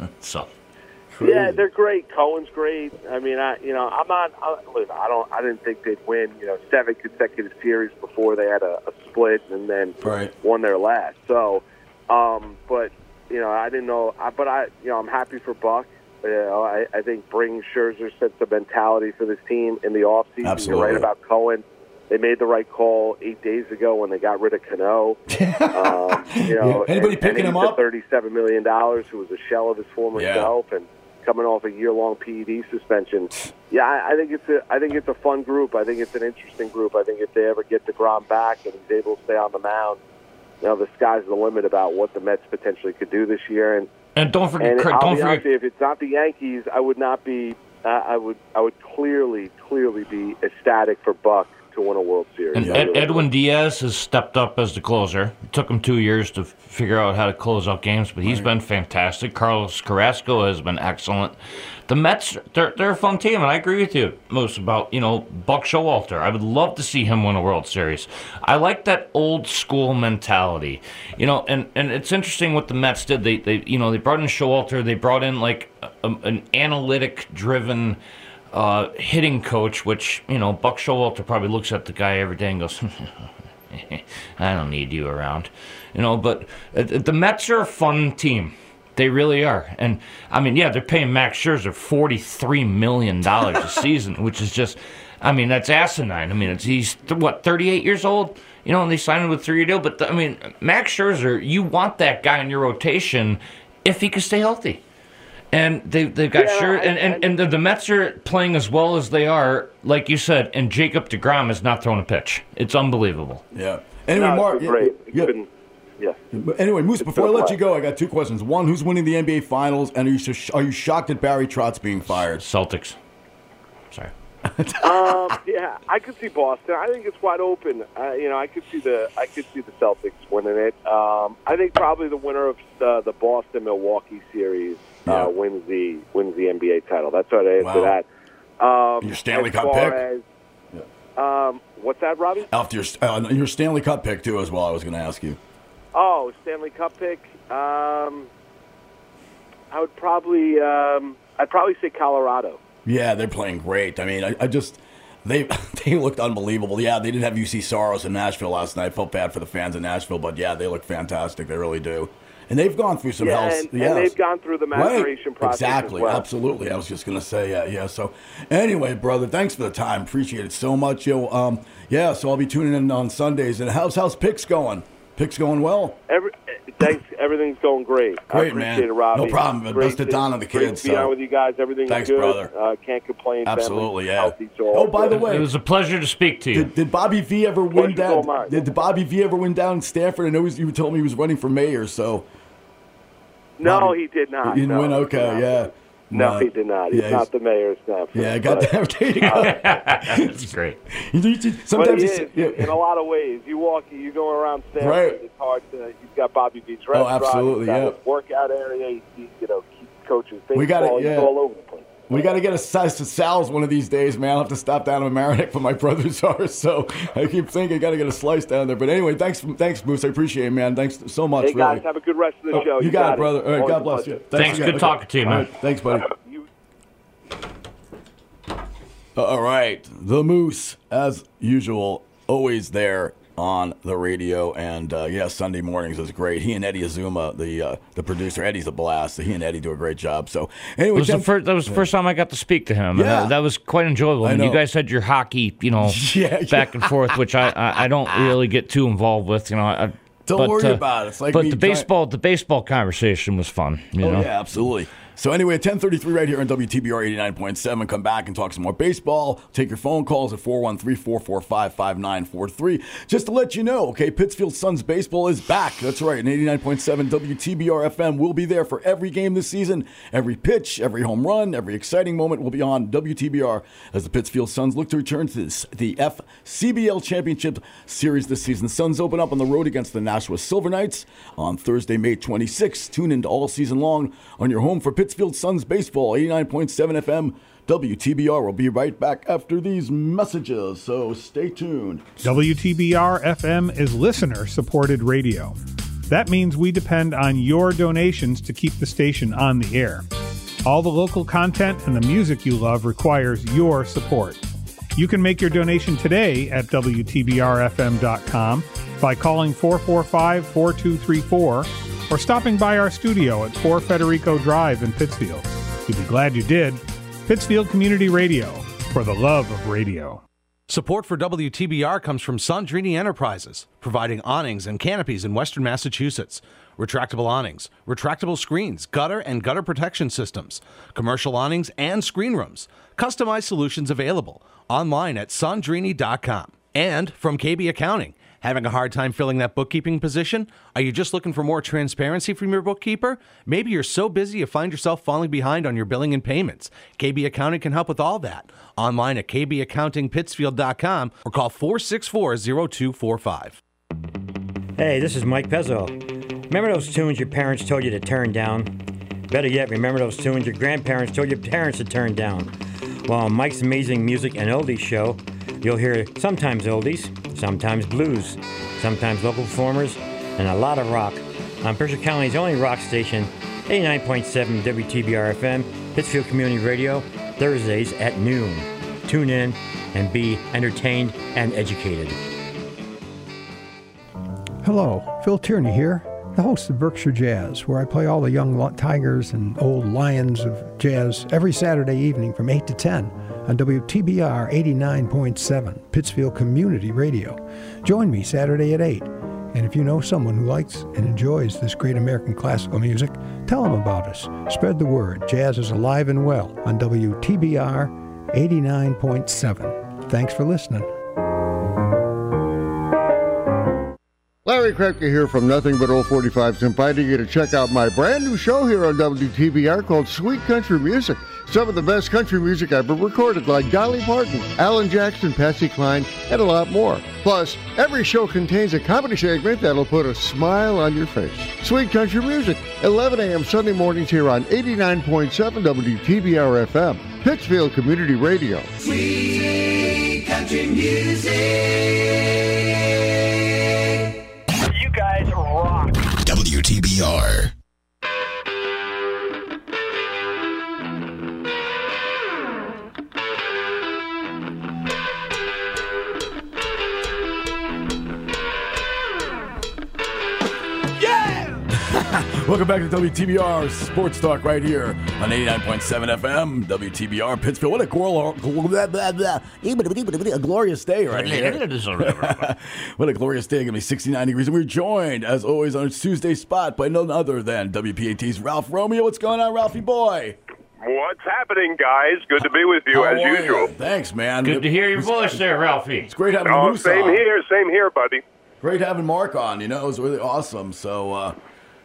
so. Yeah, they're great. Cohen's great. I mean, I you know, I'm not. I, listen, I don't. I didn't think they'd win. You know, seven consecutive series before they had a, a split and then Right. won their last. So, um, but you know, I didn't know. I, but I, you know, I'm happy for Buck. You know, I, I think bringing Scherzer sets the mentality for this team in the offseason. You're Absolutely. right about Cohen. They made the right call eight days ago when they got rid of Cano. *laughs* um, you know, Yeah. Anybody and, picking and him up? Thirty-seven million dollars, who was a shell of his former Yeah. self, and coming off a year-long PED suspension. Yeah, I, I think it's a, I think it's a fun group. I think it's an interesting group. I think if they ever get Degrom back and he's able to stay on the mound, you know, the sky's the limit about what the Mets potentially could do this year. And And don't forget, and Craig, don't forget, if it's not the Yankees, I would not be. Uh, I would I would clearly clearly be ecstatic for Buck to win a World Series. And Ed, really Edwin. Diaz has stepped up as the closer. It took him two years to figure out how to close out games, but he's been fantastic. Carlos Carrasco has been excellent. The Mets, they're, they're a fun team, and I agree with you, most about, you know, Buck Showalter. I would love to see him win a World Series. I like that old school mentality. You know, and, and it's interesting what the Mets did. They, they you know, they brought in Showalter, they brought in, like, a, an analytic driven uh, hitting coach, which you know Buck Showalter probably looks at the guy every day and goes, *laughs* "I don't need you around," you know. But uh, the Mets are a fun team. They really are, and I mean, yeah, they're paying Max Scherzer forty three million dollars a *laughs* season, which is just, I mean, that's asinine. I mean, it's he's th- what thirty eight years old, you know, and they signed him with a three year deal. But the, I mean, Max Scherzer, you want that guy in your rotation if he can stay healthy. And they they've got Yeah, sure and, and, and the, the Mets are playing as well as they are, like you said, and Jacob DeGrom is not throwing a pitch. It's unbelievable. Yeah. Anyway, No, Mark. great. yeah, It's been- yeah. Anyway, Moose, before I been a let you go, I got two questions. One, who's winning the NBA Finals, and are you so- are you shocked at Barry Trotz being fired? Celtics. Sorry. *laughs* Um, yeah, I could see Boston. I think it's wide open. Uh, you know, I could see the I could see the Celtics winning it. Um, I think probably the winner of uh, the Boston Milwaukee series Yeah. uh, wins the wins the NBA title. That's what I answer Wow. that. Um, Your Stanley Cup pick? As, um, what's that, Robbie? After your, uh, your Stanley Cup pick too, as well. I was going to ask you. Oh, Stanley Cup pick. Um, I would probably um, I'd probably say Colorado. Yeah, they're playing great. I mean, I, I just they *laughs* they looked unbelievable. Yeah, they didn't have UC Soros in Nashville last night. I felt bad for the fans in Nashville, but yeah, they look fantastic. They really do. And they've gone through some Yeah, health. and, yes. and they've gone through the maturation Right. process. Exactly. as well. Absolutely. I was just gonna say, yeah, yeah. So, anyway, brother, thanks for the time. Appreciate it so much. Yo, um, yeah. So I'll be tuning in on Sundays. And how's how's picks going? Picks going well. Every, thanks. Everything's going great. I Great, appreciate man. it, Robbie. No problem. Great Best to to- Don and the great kids, to be so. on with you guys. Everything's Thanks, good. brother. Uh, can't complain. Family's Absolutely, yeah. Healthy, so Oh, by the way, It was a pleasure to speak to you. Did, did Bobby V ever win Pleasure's down? mine. Did Bobby V ever win down in Stanford? I know he's, you told me he was running for mayor, so no, Bobby- he did not. he didn't no, win. Okay, not. yeah. No, he did not. He's yeah, not the mayor of Stamford. Yeah, I got but, that. *laughs* There you go. *laughs* That's great. You- you- you- But Sometimes he is, yeah. in a lot of ways. You walk, you go around Stamford. Right. Oh, It's hard to. You've got Bobby V's restaurant. Oh, absolutely, He's got yeah. his workout area. He, he, you know, coaches baseball. We gotta- He's yeah. all over the place. We got to get a size to Sal's one of these days, man. I'll have to stop down in Mamaroneck for my brothers *laughs* are. So I keep thinking I got to get a slice down there. But anyway, thanks, thanks, Moose. I appreciate it, man. Thanks so much. Hey guys, really. have a good rest of the Oh, show. you, got, it, brother. All right, God bless you. Thanks. again. Good talking to you, man. All right, thanks, buddy. *laughs* Uh, all right, the Moose, as usual, always there on the radio, and uh, yeah, Sunday mornings is great. He and Eddie Azuma, the uh, the producer, Eddie's a blast. He and Eddie do a great job. So anyway, was the first, that was the first time I got to speak to him. Yeah. that, that was quite enjoyable. I And you guys had your hockey, you know, *laughs* Yeah, yeah. back and forth, which I, I, I don't really get too involved with. You know, I, Don't but, worry uh, about it. It's like but the trying- baseball, the baseball conversation was fun. You Oh, know, yeah, absolutely. So anyway, 1033 right here on WTBR 89.7. Come back and talk some more baseball. Take your phone calls at 413-445-5943. Just to let you know, okay, Pittsfield Suns baseball is back. That's right. And 89.7 WTBR FM will be there for every game this season. Every pitch, every home run, every exciting moment will be on WTBR as the Pittsfield Suns look to return to this, the FCBL Championship Series this season. Suns open up on the road against the Nashua Silver Knights on Thursday, May 26th. Tune in all season long on your home for Pittsfield Suns baseball, 89.7 FM. WTBR will be right back after these messages, so stay tuned. WTBR FM is listener supported radio. That means we depend on your donations to keep the station on the air. All the local content and the music you love requires your support. You can make your donation today at WTBRFM.com by calling 445 4234 or stopping by our studio at 4 Federico Drive in Pittsfield. You'll be glad you did. Pittsfield Community Radio, for the love of radio. Support for WTBR comes from Sandrini Enterprises, providing awnings and canopies in Western Massachusetts. Retractable awnings, retractable screens, gutter and gutter protection systems, commercial awnings and screen rooms. Customized solutions available online at sandrini.com. And from KB Accounting. Having a hard time filling that bookkeeping position? Are you just looking for more transparency from your bookkeeper? Maybe you're so busy you find yourself falling behind on your billing and payments. KB Accounting can help with all that. Online at kbaccountingpittsfield.com or call 464 0245. Hey, this is Mike Pezzo. Remember those tunes your parents told you to turn down? Better yet, remember those tunes your grandparents told your parents to turn down? Well, on Mike's Amazing Music and Oldies show, you'll hear sometimes oldies, sometimes blues, sometimes local performers, and a lot of rock on Mercer County's only rock station, 89.7 WTBR FM, Pittsfield Community Radio, Thursdays at noon. Tune in and be entertained and educated. Hello, Phil Tierney here, the host of Berkshire Jazz, where I play all the young tigers and old lions of jazz every Saturday evening from 8 to 10 on WTBR 89.7, Pittsfield Community Radio. Join me Saturday at 8. And if you know someone who likes and enjoys this great American classical music, tell them about us. Spread the word. Jazz is alive and well on WTBR 89.7. Thanks for listening. Larry Krepke here from Nothing But Old 45s, inviting you to check out my brand new show here on WTBR called Sweet Country Music. Some of the best country music ever recorded, like Dolly Parton, Alan Jackson, Patsy Cline, and a lot more. Plus, every show contains a comedy segment that'll put a smile on your face. Sweet Country Music, 11 a.m. Sunday mornings here on 89.7 WTBR FM, Pittsfield Community Radio. Sweet country music. You guys rock. WTBR. Welcome back to WTBR Sports Talk right here on 89.7 FM, WTBR Pittsfield. What a, glor- blah, blah, blah. a glorious day right here. *laughs* what a glorious day. Going to be 69 degrees. And we're joined, as always, on Tuesday spot by none other than WPAT's Ralph Romeo. What's going on, Ralphie boy? What's happening, guys? Good to be with you, How as usual. ya? Thanks, man. Good to hear your voice there, Ralphie. It's great having Oh, Moose same on. here, same here, buddy. Great having Mark on. You know, it was really awesome. So, uh,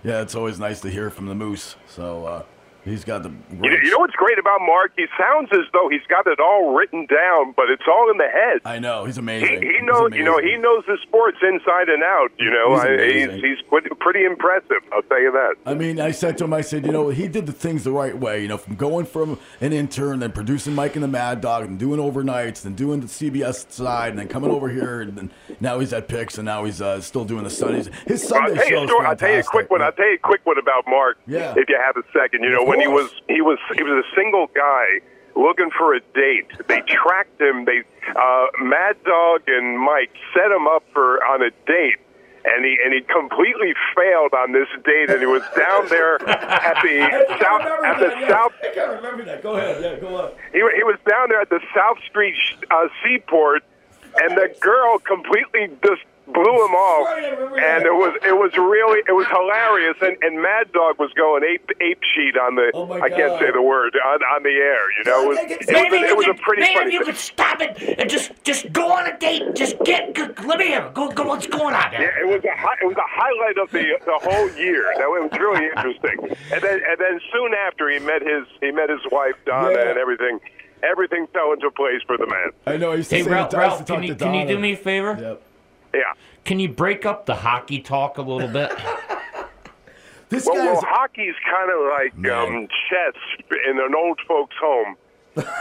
yeah, it's always nice to hear from the Moose. So, uh, he's got the. You know, you know what's great about Mark? He sounds as though he's got it all written down, but it's all in the head. I know he's amazing. he He's knows, you know, he knows the sports inside and out. You know, He's I, he's he's pretty, impressive. I'll tell you that. I mean, I said to him, I said, you know, he did the things the right way. You know, from going from an intern, then producing Mike and the Mad Dog, and doing overnights, then doing the CBS side, and then coming over here, and then now he's at PIX, and now he's uh, still doing the Sundays. His I'll Sunday tell you show a story. I'll tell you a quick one. I'll tell you a quick one about Mark. Yeah. If you have a second, you know, Of when he was he was he was a single guy looking for a date. They tracked him. They uh, Mad Dog and Mike set him up for on a date. And he and he completely failed on this date, and he was down there at the *laughs* south at the south I can't remember that. Go ahead. Yeah, go on. he, he was down there at the South Street uh, Seaport, and the girl completely just blew him off, Right, I remember that. and it was it was really it was hilarious, and, and Mad Dog was going ape ape sheet on the Oh, I can't say the word on, on the air, you know. It was, it was, Maybe a, you it was a could- pretty maybe funny. you thing. could stop it and just just go on a date. Just get, go, let me hear. Go, go. What's going on Yeah, it was a hi- it was a highlight of the the whole year. That was really *laughs* interesting. And then and then soon after he met his he met his wife Donna Yeah. and everything. Everything fell into place for the man. I know. I used to Hey, say Ralph, to to Ralph can you can you do me a favor? Yep. Yeah. Can you break up the hockey talk a little bit? *laughs* This Well, guy's well, hockey's kind of like um, chess in an old folks' home.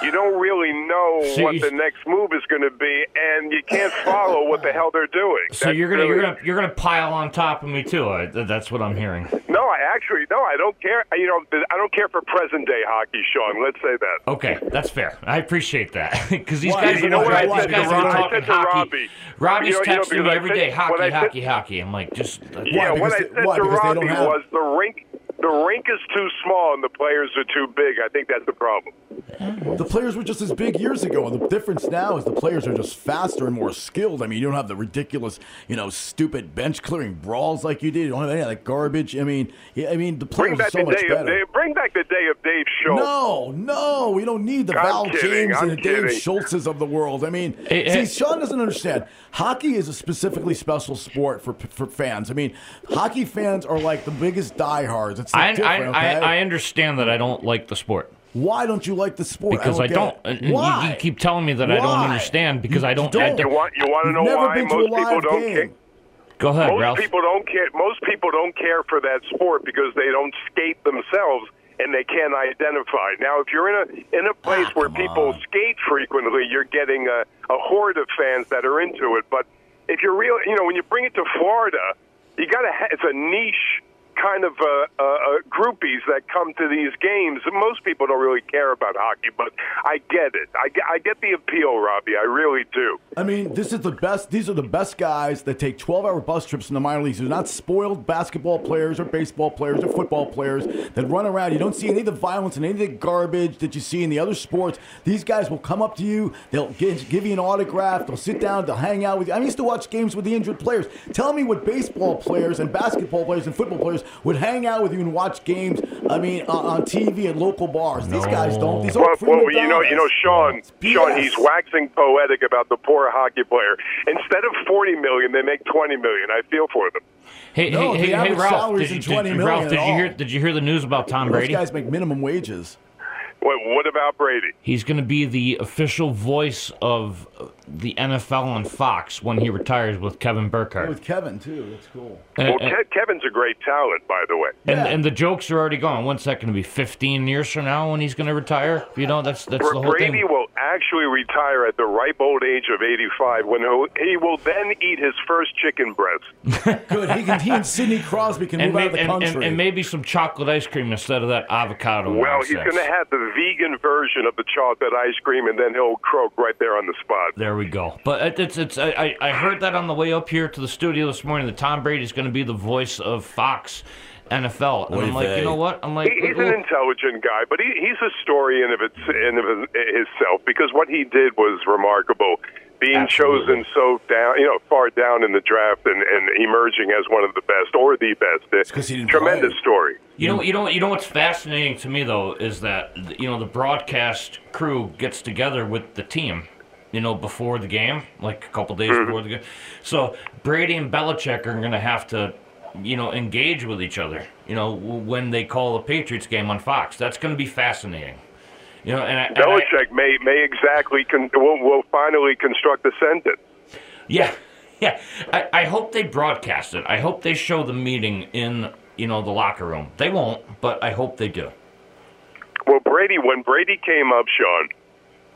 You don't really know *laughs* So what you- the next move is going to be, and you can't follow what the hell they're doing. So That's you're gonna really- you're gonna you're gonna pile on top of me too. I, that's what I'm hearing. No, I actually no, I don't care. You know, I don't care for present day hockey, Sean. Let's say that. Okay, that's fair. I appreciate that *laughs* because these Why? guys You are know what I- these guys Because are talking to hockey. Robbie- Robbie's you know- you know, texting me because I every said- day, hockey, said- hockey, hockey. I'm like, just Yeah, Why? what I said they- why? to Because they don't Robbie have- was the rink. The rink is too small and the players are too big. I think that's the problem. The players were just as big years ago, and the difference now is the players are just faster and more skilled. I mean, you don't have the ridiculous, you know, stupid bench clearing brawls like you did. You don't have any of that garbage. I mean, yeah, I mean, the players are back so the much day of better. Dave. Bring back the day of Dave Schultz. No, no, we don't need the I'm Val kidding, James I'm and the Dave kidding. Schultzes of the world. I mean, Hey, see, hey. Sean doesn't understand. Hockey is a specifically special sport for for fans. I mean, hockey fans are like the biggest diehards. It's I, I, different, I. I understand that I don't like the sport Why don't you like the sport? because I I don't. don't. and get it. you- Why? You, keep telling me that I don't understand because You I don't. don't. I You don't- want you want to know why most people don't game. care. Go ahead, Most Ralph. people don't care. Most people don't care for that sport because they don't skate themselves and they can't identify. Now, if you're in a in a ah, place where people on. skate frequently, you're getting a, a horde of fans that are into it. But if you're real, you know, when you bring it to Florida, you got to. Ha- it's a niche kind of uh, uh, uh, groupies that come to these games. Most people don't really care about hockey, but I get it. I get, I get the appeal, Robbie. I really do. I mean, this is the best. These are the best guys that take 12-hour bus trips in the minor leagues. They're not spoiled basketball players or baseball players or football players that run around. You don't see any of the violence and any of the garbage that you see in the other sports. These guys will come up to you. They'll give, give you an autograph. They'll sit down. They'll hang out with you. I used to watch games with the injured players. Tell me what baseball players and basketball players and football players would hang out with you and watch games. I mean, uh, on TV at local bars. These guys don't. These are Well, prima well, you know, you know. Sean, Sean, he's waxing poetic about the poor hockey player. Instead of forty million, they make twenty million. I feel for them. Hey, No, hey, the hey, hey, Ralph. Did you, did, Ralph, did you hear? Did you hear the news about Tom Those Brady? guys make minimum wages. What, what about Brady? He's going to be the official voice of uh, the NFL on Fox when he retires with Kevin Burkhardt. With Kevin too. That's cool. And, Well, and, Ke- Kevin's a great talent, by the way. and, Yeah. and the jokes are already gone. When's that going to be? Fifteen years from now when he's going to retire? You know, that's that's the whole Brady thing. Brady will actually retire at the ripe old age of 85 when he'll, then eat his first chicken breast. *laughs* Good. He can. He and Sidney Crosby can And, move out of the and, country. and, and maybe some chocolate ice cream instead of that avocado. Well, he's going to have the vegan version of the chocolate ice cream, and then he'll croak right there on the spot. There we go. But it's it's I, I I heard that on the way up here to the studio this morning that Tom Brady's going to be the voice of Fox, NFL. And Oy I'm like, vey. you know what? I'm like, He, he's an intelligent guy, but he, he's a story in of its in of himself because what he did was remarkable. Being Absolutely. chosen so down, you know, far down in the draft and, and emerging as one of the best or the best. Eh, 'cause he didn't Tremendous play. story. You know, you know, you know what's fascinating to me though is that you know the broadcast crew gets together with the team, you know, before the game, like a couple days mm-hmm. before the game. So Brady and Belichick are going to have to, you know, engage with each other. You know, when they call a Patriots game on Fox, that's going to be fascinating. You know, and I, and I- Belichick may may exactly con- will will finally construct a sentence. Yeah, *laughs* yeah. I, I hope they broadcast it. I hope they show the meeting in you know the locker room. They won't, but I hope they do. Well, Brady, when Brady came up, Sean,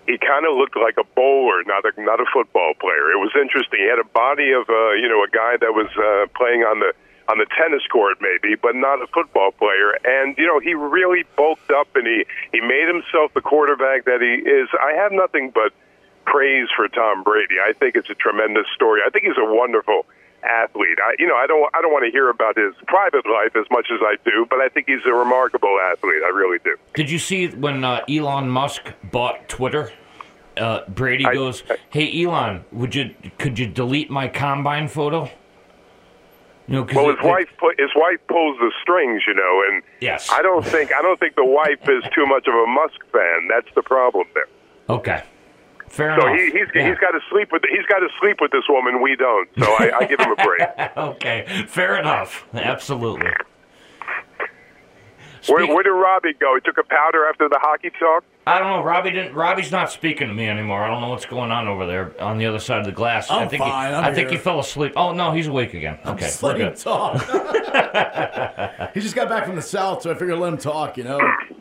he kind of looked like a bowler, not a not a football player. It was interesting. He had a body of uh, you know a guy that was uh, playing on the on the tennis court, maybe, but not a football player. And you know, he really bulked up and he he made himself the quarterback that he is. I have nothing but praise for Tom Brady. I think it's a tremendous story. I think he's a wonderful athlete. I, you know, I don't, I don't want to hear about his private life as much as I do, but I think he's a remarkable athlete. I really do. Did you see when uh, Elon Musk bought Twitter? Uh, Brady I- goes, "Hey Elon, would you could you delete my combine photo?" You know, Well, it- his wife, pu- his wife pulls the strings, you know, and Yes. I don't think, I don't think the wife is too much of a Musk fan. That's the problem there. Okay, fair So enough. he, he's Yeah. he's got to sleep with he's got to sleep with this woman. We don't. So I, I give him a break. *laughs* okay, fair enough. Absolutely. Where, Speak- where did Robbie go? He took a powder after the hockey talk. I don't know. Robbie didn't. Robbie's not speaking to me anymore. I don't know what's going on over there on the other side of the glass. I I'm think fine, He, I'm I think he fell asleep. Oh no, he's awake again. Okay, Just we're let him good. talk. *laughs* he just got back from the south, so I figured let him talk. You know,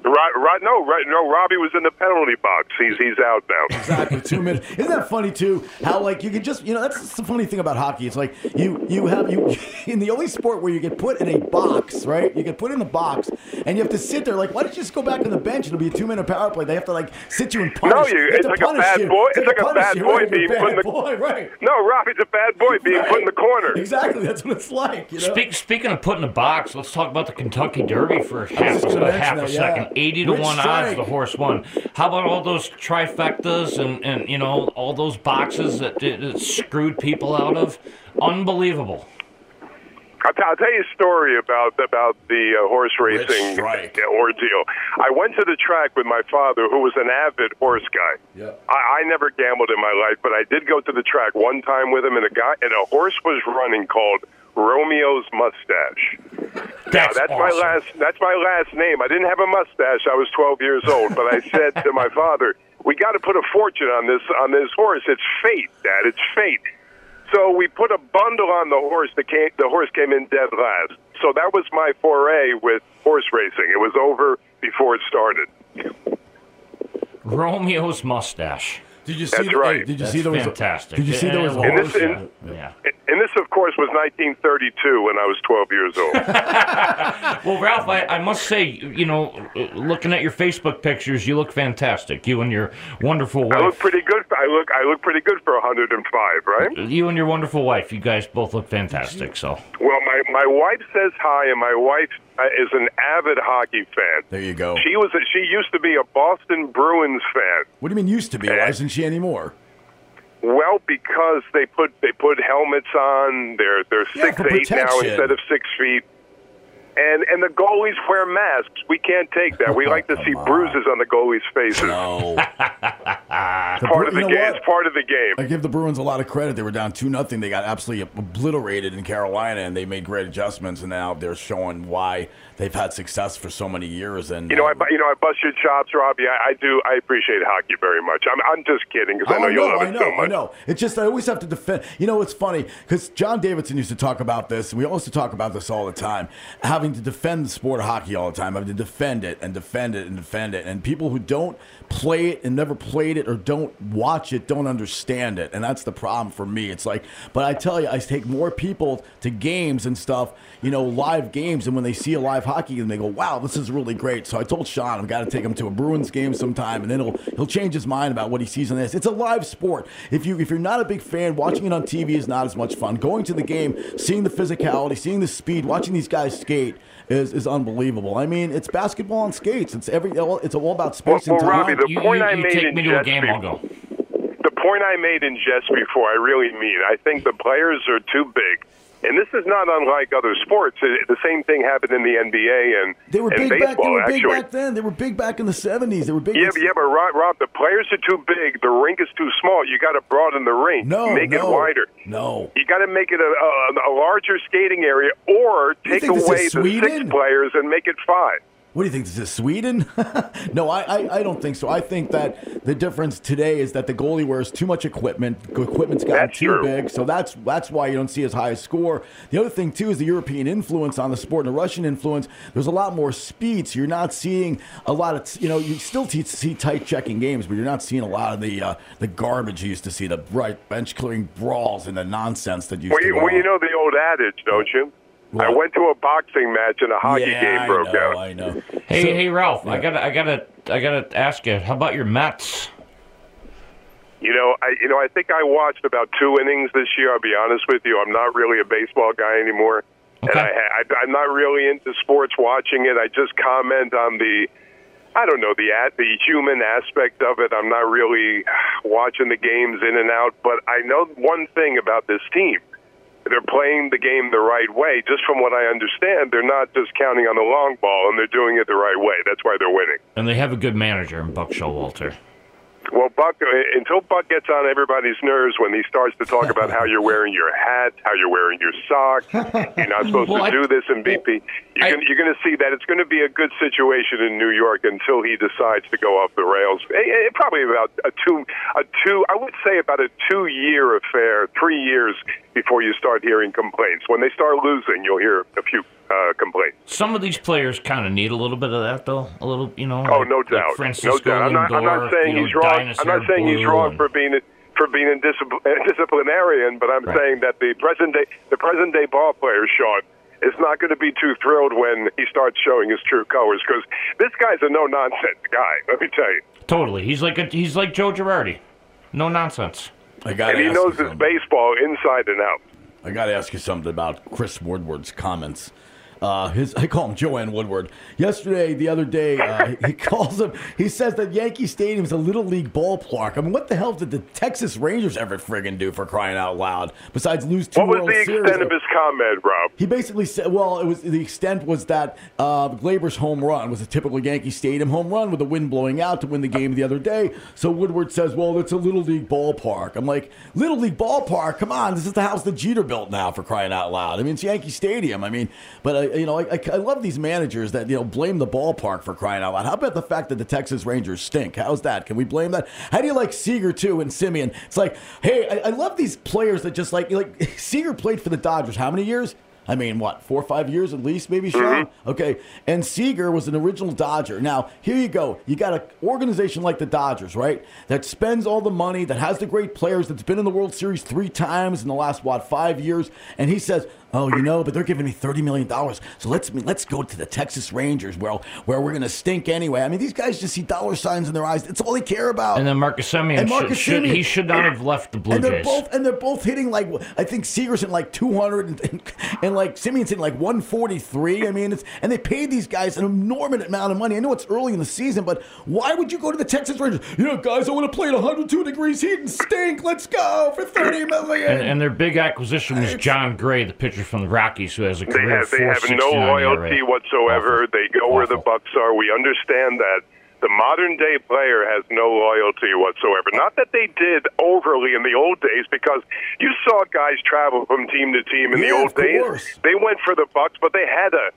Right, right, no, right, no. Robbie was in the penalty box. He's he's out now. exactly two minutes. *laughs* Isn't that funny too? How like you can just you know that's the funny thing about hockey. It's like you you have you *laughs* in the only sport where you get put in a box, right? You get put in the box, and you have to sit there. Like, why don't you just go back on the bench? It'll be a two minute power play. They have to like sit you and punish. No, you- it's like a punish bad you. boy- They it's like a bad you, boy right? You're being a put in the- boy, *laughs* right? No, Robbie's a bad boy being put in the corner. Exactly, that's what it's like. You know? Speak, speaking of putting in a box, let's talk about the Kentucky Derby for half, just gonna a, half a mention that, second. yeah. Eighty to Rich one odds, the horse won. How about all those trifectas and, and you know all those boxes that, that screwed people out of? Unbelievable. I'll, t- I'll tell you a story about about the uh, horse racing Strike. ordeal. I went to the track with my father, who was an avid horse guy. Yeah. I, I never gambled in my life, but I did go to the track one time with him, and a guy and a horse was running called Romeo's Mustache. That's, now, that's my last. That's my last name. I didn't have a mustache. I was 12 years old, but I said to my father, "We got to put a fortune on this on this horse. It's fate, Dad. It's fate." So we put a bundle on the horse. The came, the horse came in dead last. So that was my foray with horse racing. It was over before it started. Romeo's mustache. Did you see? That's the, right. did you That's see there was? fantastic. Did you see those? was a And this- and- Yeah. And this, of course, was 1932 when I was 12 years old. *laughs* Well, Ralph, I, I must say, you know, looking at your Facebook pictures, you look fantastic. You and your wonderful I look wife. pretty good. I look. I look pretty good for 105, right? You and your wonderful wife, you guys both look fantastic. So, Well, my my wife says hi, and my wife uh, is an avid hockey fan. There you go. She was. A, she used to be a Boston Bruins fan. What do you mean used to be? Why isn't she anymore? Well, because they put they put helmets on. They're they're Yeah, six for eight now instead of six feet. And and the goalies wear masks. We can't take that. We like to *laughs* see on. bruises on the goalies' faces. No. *laughs* Part of the you know game. what? It's part of the game. I give the Bruins a lot of credit. They were down two nothing. They got absolutely obliterated in Carolina, and they made great adjustments. And now they're showing why they've had success for so many years. And You know, I uh, you know I bust your chops, Robbie. I, I do. I appreciate hockey very much. I'm I'm just kidding because I Oh, know you love I it know, so much. I know. It's just I always have to defend. You know, it's funny because John Davidson used to talk about this. and We also talk about this all the time. Having to defend the sport of hockey all the time, having to defend it and defend it and defend it. And people who don't play it and never played it or don't watch it don't understand it, and that's the problem for me. It's like, but I tell you, I take more people to games and stuff. You know, live games, and when they see a live hockey game, they go, "Wow, this is really great." So I told Sean, I've got to take him to a Bruins game sometime, and then he'll he'll change his mind about what he sees on this. It's a live sport. If you if you're not a big fan, watching it on TV is not as much fun. Going to the game, seeing the physicality, seeing the speed, watching these guys skate, is is unbelievable. I mean, it's basketball on skates. It's every it's all about space Well, and well, time. Robbie, the You- point you- I you made in me to game, be- go. the point I made in jest before, I really mean. I think the players are too big. And this is not unlike other sports. The same thing happened in the NBA and, they were and big baseball, back. They were big actually. back then. They were big back in the seventies. They were big. Yeah, but, yeah, but Rob, Rob, the players are too big. The rink is too small. You got to broaden the rink. No, make no, it wider. No. You got to make it a, a, a larger skating area, or take think this is away the six players and make it five. What do you think? This is Sweden? *laughs* no, I, I, I don't think so. I think that the difference today is that the goalie wears too much equipment. Equipment's gotten That's too true. big, so that's that's why you don't see as high a score. The other thing too is the European influence on the sport and the Russian influence. There's a lot more speed, so you're not seeing a lot of you know you still see tight checking games, but you're not seeing a lot of the uh, the garbage you used to see, the right bench clearing brawls and the nonsense that used Well, to you, well, you know the old adage, don't you? I went to a boxing match and a hockey yeah, game I broke know, out. I know. Hey, So- hey, Ralph, I gotta, I gotta, I gotta ask you. How about your Mets? You know, I you know I think I watched about two innings this year. I'll be honest with you. I'm not really a baseball guy anymore, and Okay. I, I I'm not really into sports watching it. I just comment on the. I don't know the at the human aspect of it. I'm not really watching the games in and out, but I know one thing about this team. They're playing the game the right way. Just from what I understand, they're not just counting on the long ball, and they're doing it the right way. That's why they're winning. And they have a good manager in Buck Showalter. Well, Buck, uh, until Buck gets on everybody's nerves when he starts to talk about how you're wearing your hat, how you're wearing your socks, you're not *laughs* supposed Well, to I- do this in BP. You're I- you're going to see that it's going to be a good situation in New York until he decides to go off the rails. Eh, eh, probably about a two, a two. I would say about a two-year affair, three years before you start hearing complaints. When they start losing, you'll hear a few uh, complaints. Some of these players kind of need a little bit of that, though. A little, you know. Oh, like- no like doubt, Francisco no doubt. I'm not, I'm not saying you know, he's wrong. I'm not saying he's wrong and- for being for being indiscipl- *laughs* disciplinarian, but I'm Right. saying that the present day the present day ball player, Sean, is not going to be too thrilled when he starts showing his true colors because this guy's a no nonsense guy. *laughs* Let me tell you, Totally. He's like a, he's like Joe Girardi. No nonsense. I got and he knows his baseball inside and out. I got to ask you something about Chris Woodward's comments. Uh, his, I call him Joanne Woodward. Yesterday, the other day, uh, he *laughs* calls him. He says that Yankee Stadium is a little league ballpark. I mean, what the hell did the Texas Rangers ever friggin' do for crying out loud? Besides lose two What was World the Series? extent of his comment, Rob? He basically said, well, it was the extent was that uh, Gleyber's home run was a typical Yankee Stadium home run with the wind blowing out to win the game the other day. So Woodward says, well, it's a little league ballpark. I'm like, little league ballpark? Come on, this is the house that Jeter built now for crying out loud. I mean, it's Yankee Stadium. I mean, but uh, you know, I, I, I love these managers that you know blame the ballpark for crying out loud. How about the fact that the Texas Rangers stink? How's that? Can we blame that? How do you like Seager too and Semien? It's like, hey, I, I love these players that just like like *laughs* Seager played for the Dodgers. How many years? I mean, what, four or five years at least, maybe, Sean? Mm-hmm. Okay. And Seager was an original Dodger. Now, here you go. You got an organization like the Dodgers, right? That spends all the money, that has the great players, that's been in the World Series three times in the last, what, five years. And he says, oh, you know, but they're giving me $30 million. So let's let's go to the Texas Rangers where, where we're going to stink anyway. I mean, these guys just see dollar signs in their eyes. It's all they care about. And then Marcus Semien And should, Marcus should Semien. he should not have left the Blue and they're Jays. both and they're both hitting like I think Seager's in like 200 and, and, and like Semien's in like 143. I mean, it's and they paid these guys an enormous amount of money. I know it's early in the season, but why would you go to the Texas Rangers? You know, guys, I want to play at 102 degrees heat and stink. Let's go for 30 million. and, and their big acquisition was Jon Gray, the pitcher from the Rockies, who has a They have, they have no loyalty whatsoever. Awful. They go where the bucks are. We understand that. The modern day player has no loyalty whatsoever. Not that they did overly in the old days, because you saw guys travel from team to team in the old of days. course. They went for the bucks, but they had a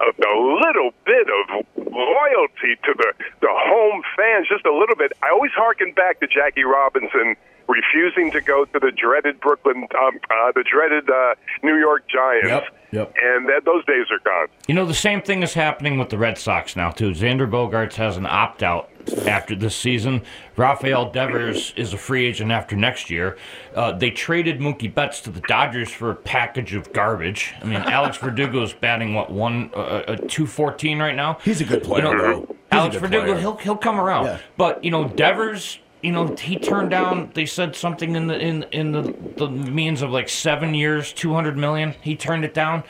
a, a little bit of loyalty to the the home fans, just a little bit. I always harken back to Jackie Robinson refusing to go to the dreaded Brooklyn, um, uh, the dreaded uh, New York Giants. Yep, yep. And that, those days are gone. You know, the same thing is happening with the Red Sox now, too. Xander Bogaerts has an opt out after this season. Rafael Devers is a free agent after next year. Uh, they traded Mookie Betts to the Dodgers for a package of garbage. I mean, *laughs* Alex Verdugo is batting, what, one, uh, uh, 214 right now? He's a good player, You know, though. Alex Verdugo, player. he'll, he'll come around. Yeah. But, you know, Devers you know, he turned down. They said something in the in in the the means of like seven years, two hundred million. He turned it down.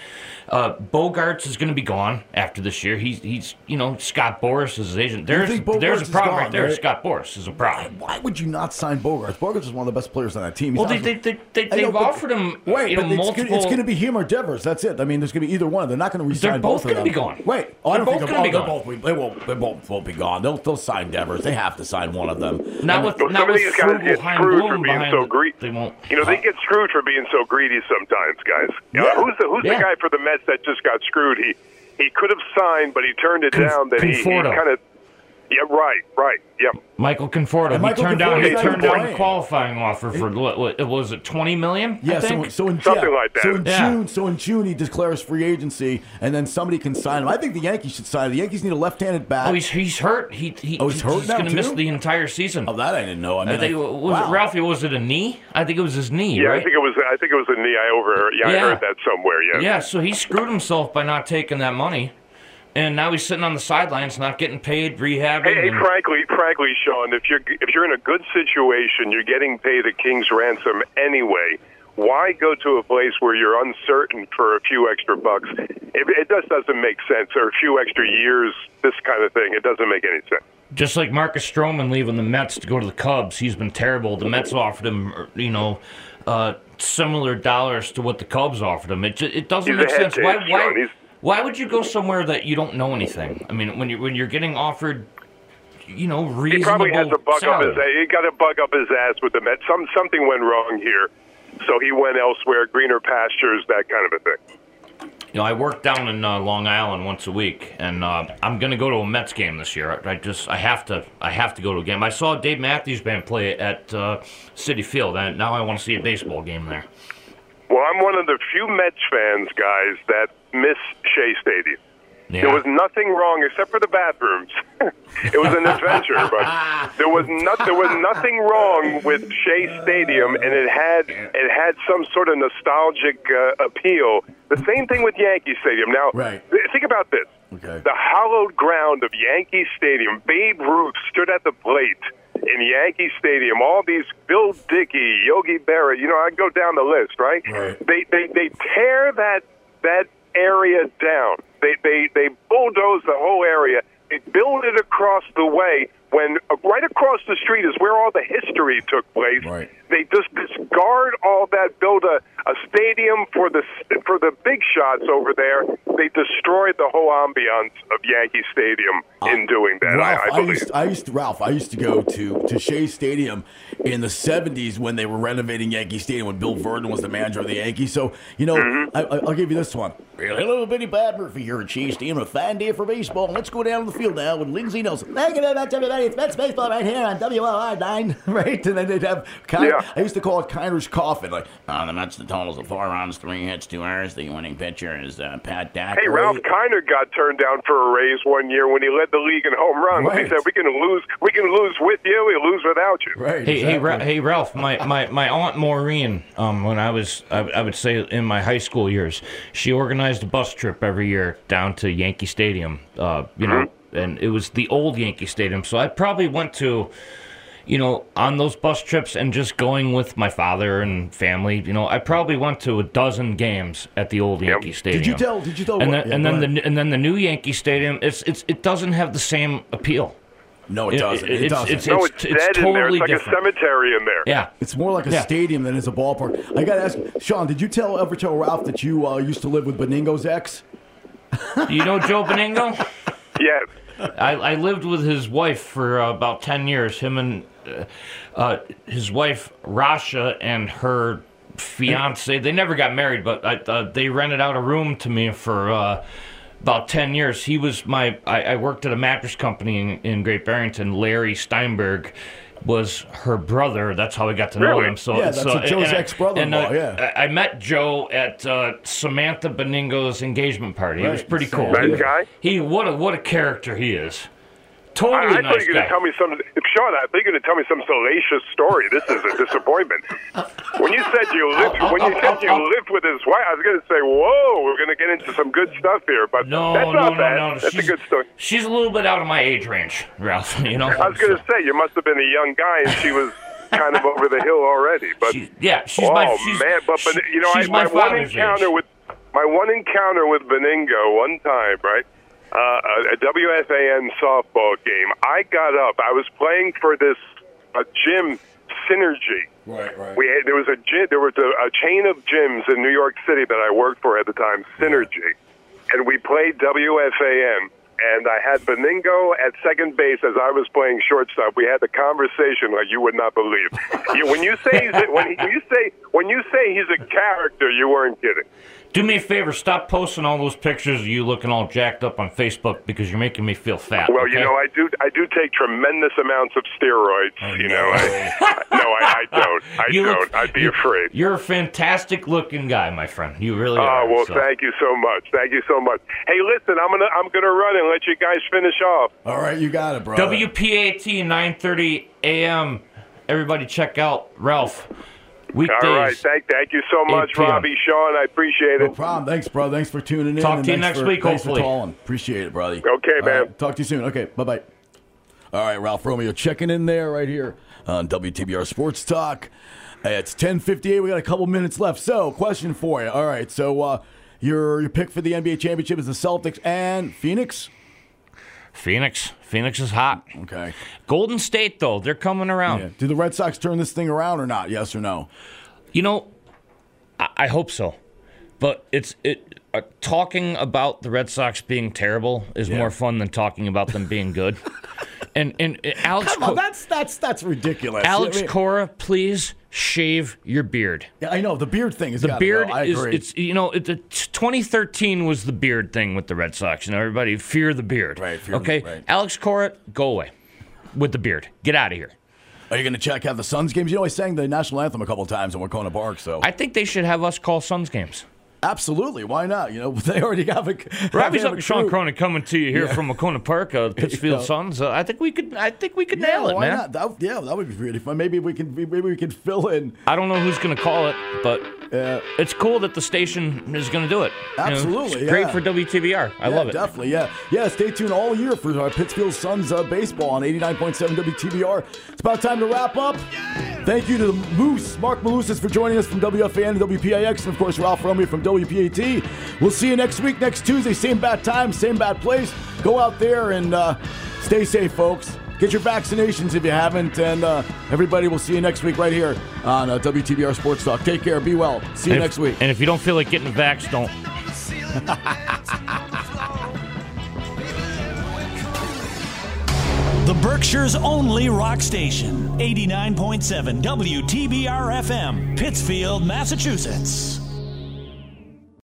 Uh, Bogaerts is going to be gone after this year. He's he's you know Scott Boras is his agent. There's there's a problem gone, right there. right? Scott Boras is a problem. Why would you not sign Bogaerts? Bogaerts is one of the best players on that team. He's Well, they, they, they, they, they've but- offered him Wait, know it's multiple. gonna, it's going to be him or Devers. That's it. I mean, there's going to be either one. They're not going to resign They're both of gonna them. be gone. Wait, oh, They're don't both they're, gonna be gone. both. They won't. They won't. Won't be gone. They'll. They'll sign Devers. They have to sign one of them. not With Well, not some of these guys get screwed for being so greedy. They won't. You know, they get screwed for being so greedy sometimes, guys. You know, who's the who's Yeah. the guy for the Mets that just got screwed? He he could have signed, but he turned it Conf- down. That he, he kind of yeah, right, right, yep. Michael Conforto. And He Michael turned down. He turned down playing. the qualifying offer for what, what was it? Twenty million? Yeah, I so, think? so in Something yeah, like that. So in Yeah. June, so in June he declares free agency, and then somebody can sign him. I think the Yankees should sign him. The Yankees need a left-handed bat. Oh, he's he's hurt. He he Oh, he's hurt now, going to miss the entire season. oh, that I didn't know. I mean, I think I- was wow. it Ralphie? Was it a knee? I think it was his knee. Yeah, right? I think it was I think it was a knee. I overheard. Yeah, I heard that somewhere. Yeah. Yeah, so he screwed himself by not taking that money, and now he's sitting on the sidelines, not getting paid, rehabbing. Hey, and- frankly, frankly, Sean, if you're if you're in a good situation, you're getting paid a king's ransom anyway. Why go to a place where you're uncertain for a few extra bucks? It, it just doesn't make sense. Or a few extra years, this kind of thing. It doesn't make any sense. Just like Marcus Stroman leaving the Mets to go to the Cubs, he's been terrible. The Mets offered him, you know, uh, similar dollars to what the Cubs offered him. It it doesn't He's make sense. Why why He's- why would you go somewhere that you don't know anything? I mean, when you when you're getting offered, you know, reasonable. He probably has a bug up his. He got a bug up his ass with the Mets. Some something went wrong here, so he went elsewhere, greener pastures, that kind of a thing. You know, I work down in uh, Long Island once a week, and uh, I'm gonna go to a Mets game this year. I, I just, I have to, I have to go to a game. I saw Dave Matthews Band play at uh, Citi Field, and now I want to see a baseball game there. Well, I'm one of the few Mets fans, guys, that miss Shea Stadium. Yeah. There was nothing wrong except for the bathrooms. *laughs* it was an adventure, but there was not there was nothing wrong with Shea Stadium, and it had it had some sort of nostalgic uh, appeal. The same thing with Yankee Stadium. Now, Right. th- think about this: Okay. the hallowed ground of Yankee Stadium. Babe Ruth stood at the plate in Yankee Stadium. All these Bill Dickey, Yogi Berra. You know, I go down the list, right? Right. They they they tear that that area down. They they they bulldoze the whole area. They build it across the way. When uh, right across the street is where all the history took place. Right. They just discard all that, build a, a stadium for the for the big shots over there. They destroyed the whole ambiance of Yankee Stadium in doing that. Ralph, I, I I, used, I used to, Ralph, I used to go to to Shea Stadium in the '70s when they were renovating Yankee Stadium when Bill Virdon was the manager of the Yankees. So you know, Mm-hmm. I, I, I'll give you this one. Hello, Benny Bob Murphy here at Shea Stadium. A fine day for baseball. Let's go down to the field now with Lindsey Nelson. Thank you very much, everybody. It's Mets baseball right here on WOR nine, *laughs* right? And then they'd have kind Yeah. I used to call it Kiner's coffin, like. Uh, the Mets, the totals of four runs, three hits, two errors. The winning pitcher is uh, Pat Zachry. Hey, Ralph Kiner got turned down for a raise one year when he led the league in home runs. Right. He said, "We can lose, we can lose with you, we lose without you." Right. Hey, hey, Ra- hey, Ralph. My, my, my aunt Maureen, um, when I was, I, I would say in my high school years, she organized a bus trip every year down to Yankee Stadium. Uh, you know, and it was the old Yankee Stadium. So I probably went to, you know, on those bus trips and just going with my father and family. You know, I probably went to a dozen games at the old Yankee Stadium. Did you tell? Did you tell? And then, yeah, and then ahead. the and then the new Yankee Stadium, it's it's it doesn't have the same appeal. no, it it- doesn't. It, it's- doesn't. it's- No, it's, it's dead in there. totally It's like different. a cemetery in there. Yeah, It's more like a Yeah. stadium than it's a ballpark. I got to ask, Sean, did you tell ever tell Ralph that you uh, used to live with Benigno's ex? you know Joe Benigno. *laughs* Yes. I, I lived with his wife for uh, about 10 years. Him and uh, uh, his wife, Rasha, and her fiance, they never got married, but I, uh, they rented out a room to me for uh, about 10 years. He was my, I, I worked at a mattress company in, in Great Barrington. Larry Steinberg was her brother. That's how I got to know Really? him. So, Yeah, that's so, what Joe's ex-brother-in-law, uh, yeah. I, I met Joe at uh, Samantha Benigno's engagement party. It was pretty cool. Sam. Nice guy. He what a what a character he is. Totally I, I nice thought you were going to tell me some. Sean, I thought you were going to tell me some salacious story. This is a disappointment. When you said you lived, uh, uh, when you uh, said you lived with his wife, I was going to say, "Whoa, we're going to get into some good stuff here." But No, that's no, not no, bad. no. That's a good story. She's a little bit out of my age range, *laughs* Ralph. You know. I was going to say you must have been a young guy, and she was kind of over the hill already. *laughs* But yeah, she's oh my- she's- man, but, but you know, she's I, my my, one encounter age. with my one encounter with Benigno one time, right? Uh, a WFAN softball game. I got up. I was playing for this uh, gym synergy. Right, right. We had, there was a gym, there was a, a chain of gyms in New York City that I worked for at the time, Synergy, and we played WFAN. And I had Benigno at second base as I was playing shortstop. We had a conversation like you would not believe. you, when you say he's a, when, he, when you say when you say he's a character, you weren't kidding. Do me a favor, stop posting all those pictures of you looking all jacked up on Facebook because you're making me feel fat. Well, you know, I do I do take tremendous amounts of steroids. Oh, you know, I, no, I, I don't. I You don't. I'd be you- afraid. You're a fantastic looking guy, my friend. You really Oh are. well, so. thank you so much. Thank you so much. Hey, listen, I'm gonna I'm gonna run and let you guys finish off. All right, you got it, bro. WPAT 9:30 a.m. Everybody, check out Ralph. Weekdays. All right, thank thank you so much, p.m. Robbie, Sean. I appreciate it. No problem. Thanks, bro. Thanks for tuning in. Talk to you next for- week, Thanks hopefully. for calling. Appreciate it, buddy. Okay, All man. right, talk to you soon. Okay, bye bye. All right, Ralph Romeo checking in there right here on WTBR Sports Talk. It's 10:58. We got a couple minutes left. So, question for you. All right, so uh, your your pick for the NBA championship is the Celtics and Phoenix. Phoenix. Phoenix is hot. Okay. Golden State, though, they're coming around. Yeah. Do the Red Sox turn this thing around or not? Yes or no? You know, I, I hope so, but it's it. Uh, talking about the Red Sox being terrible is Yeah. more fun than talking about them being good. *laughs* and and uh, Alex, Come on, Co- that's that's that's ridiculous. Alex I mean- Cora, please shave your beard. Yeah, I know the beard thing is The beard go. I is agree. it's you know it, the 2013 was the beard thing with the Red Sox. You know everybody fear the beard. Right, fear the- okay, right. Alex Cora, go away with the beard. Get out of here. Are you going to check out the Suns games? You know, I sang the national anthem a couple times in Wahconah Park, so I think they should have us call Suns games. Absolutely, why not? You know, *laughs* they already have a. Robbie's up Sean. Cronin coming to you here Yeah. from Wahconah Park, uh, *laughs* Pittsfield Yeah. Suns. Uh, I think we could. I think we could Yeah, nail it, why man. not? That, yeah, that would be really fun. Maybe we can. Maybe we can fill in. I don't know who's going to call it, but Yeah. it's cool that the station is going to do it. You know, Absolutely, it's great yeah. for WTBR. I Yeah, love it. Definitely, yeah. Yeah, stay tuned all year for uh, Pittsfield Suns uh, baseball on 89.7 WTBR. It's about time to wrap up. Thank you to the Moose, Mark Malusis, for joining us from WFAN and WPIX, and of course, Ralph Romeo from WPAT. We'll see you next week, next Tuesday, same bad time, same bad place. Go out there and uh, stay safe, folks. Get your vaccinations if you haven't, and uh, everybody, we'll see you next week right here on uh, WTBR Sports Talk. Take care, be well. See you And if- next week. And if you don't feel like getting vaxxed, don't. *laughs* The Berkshire's only rock station, 89.7 WTBR FM, Pittsfield, Massachusetts.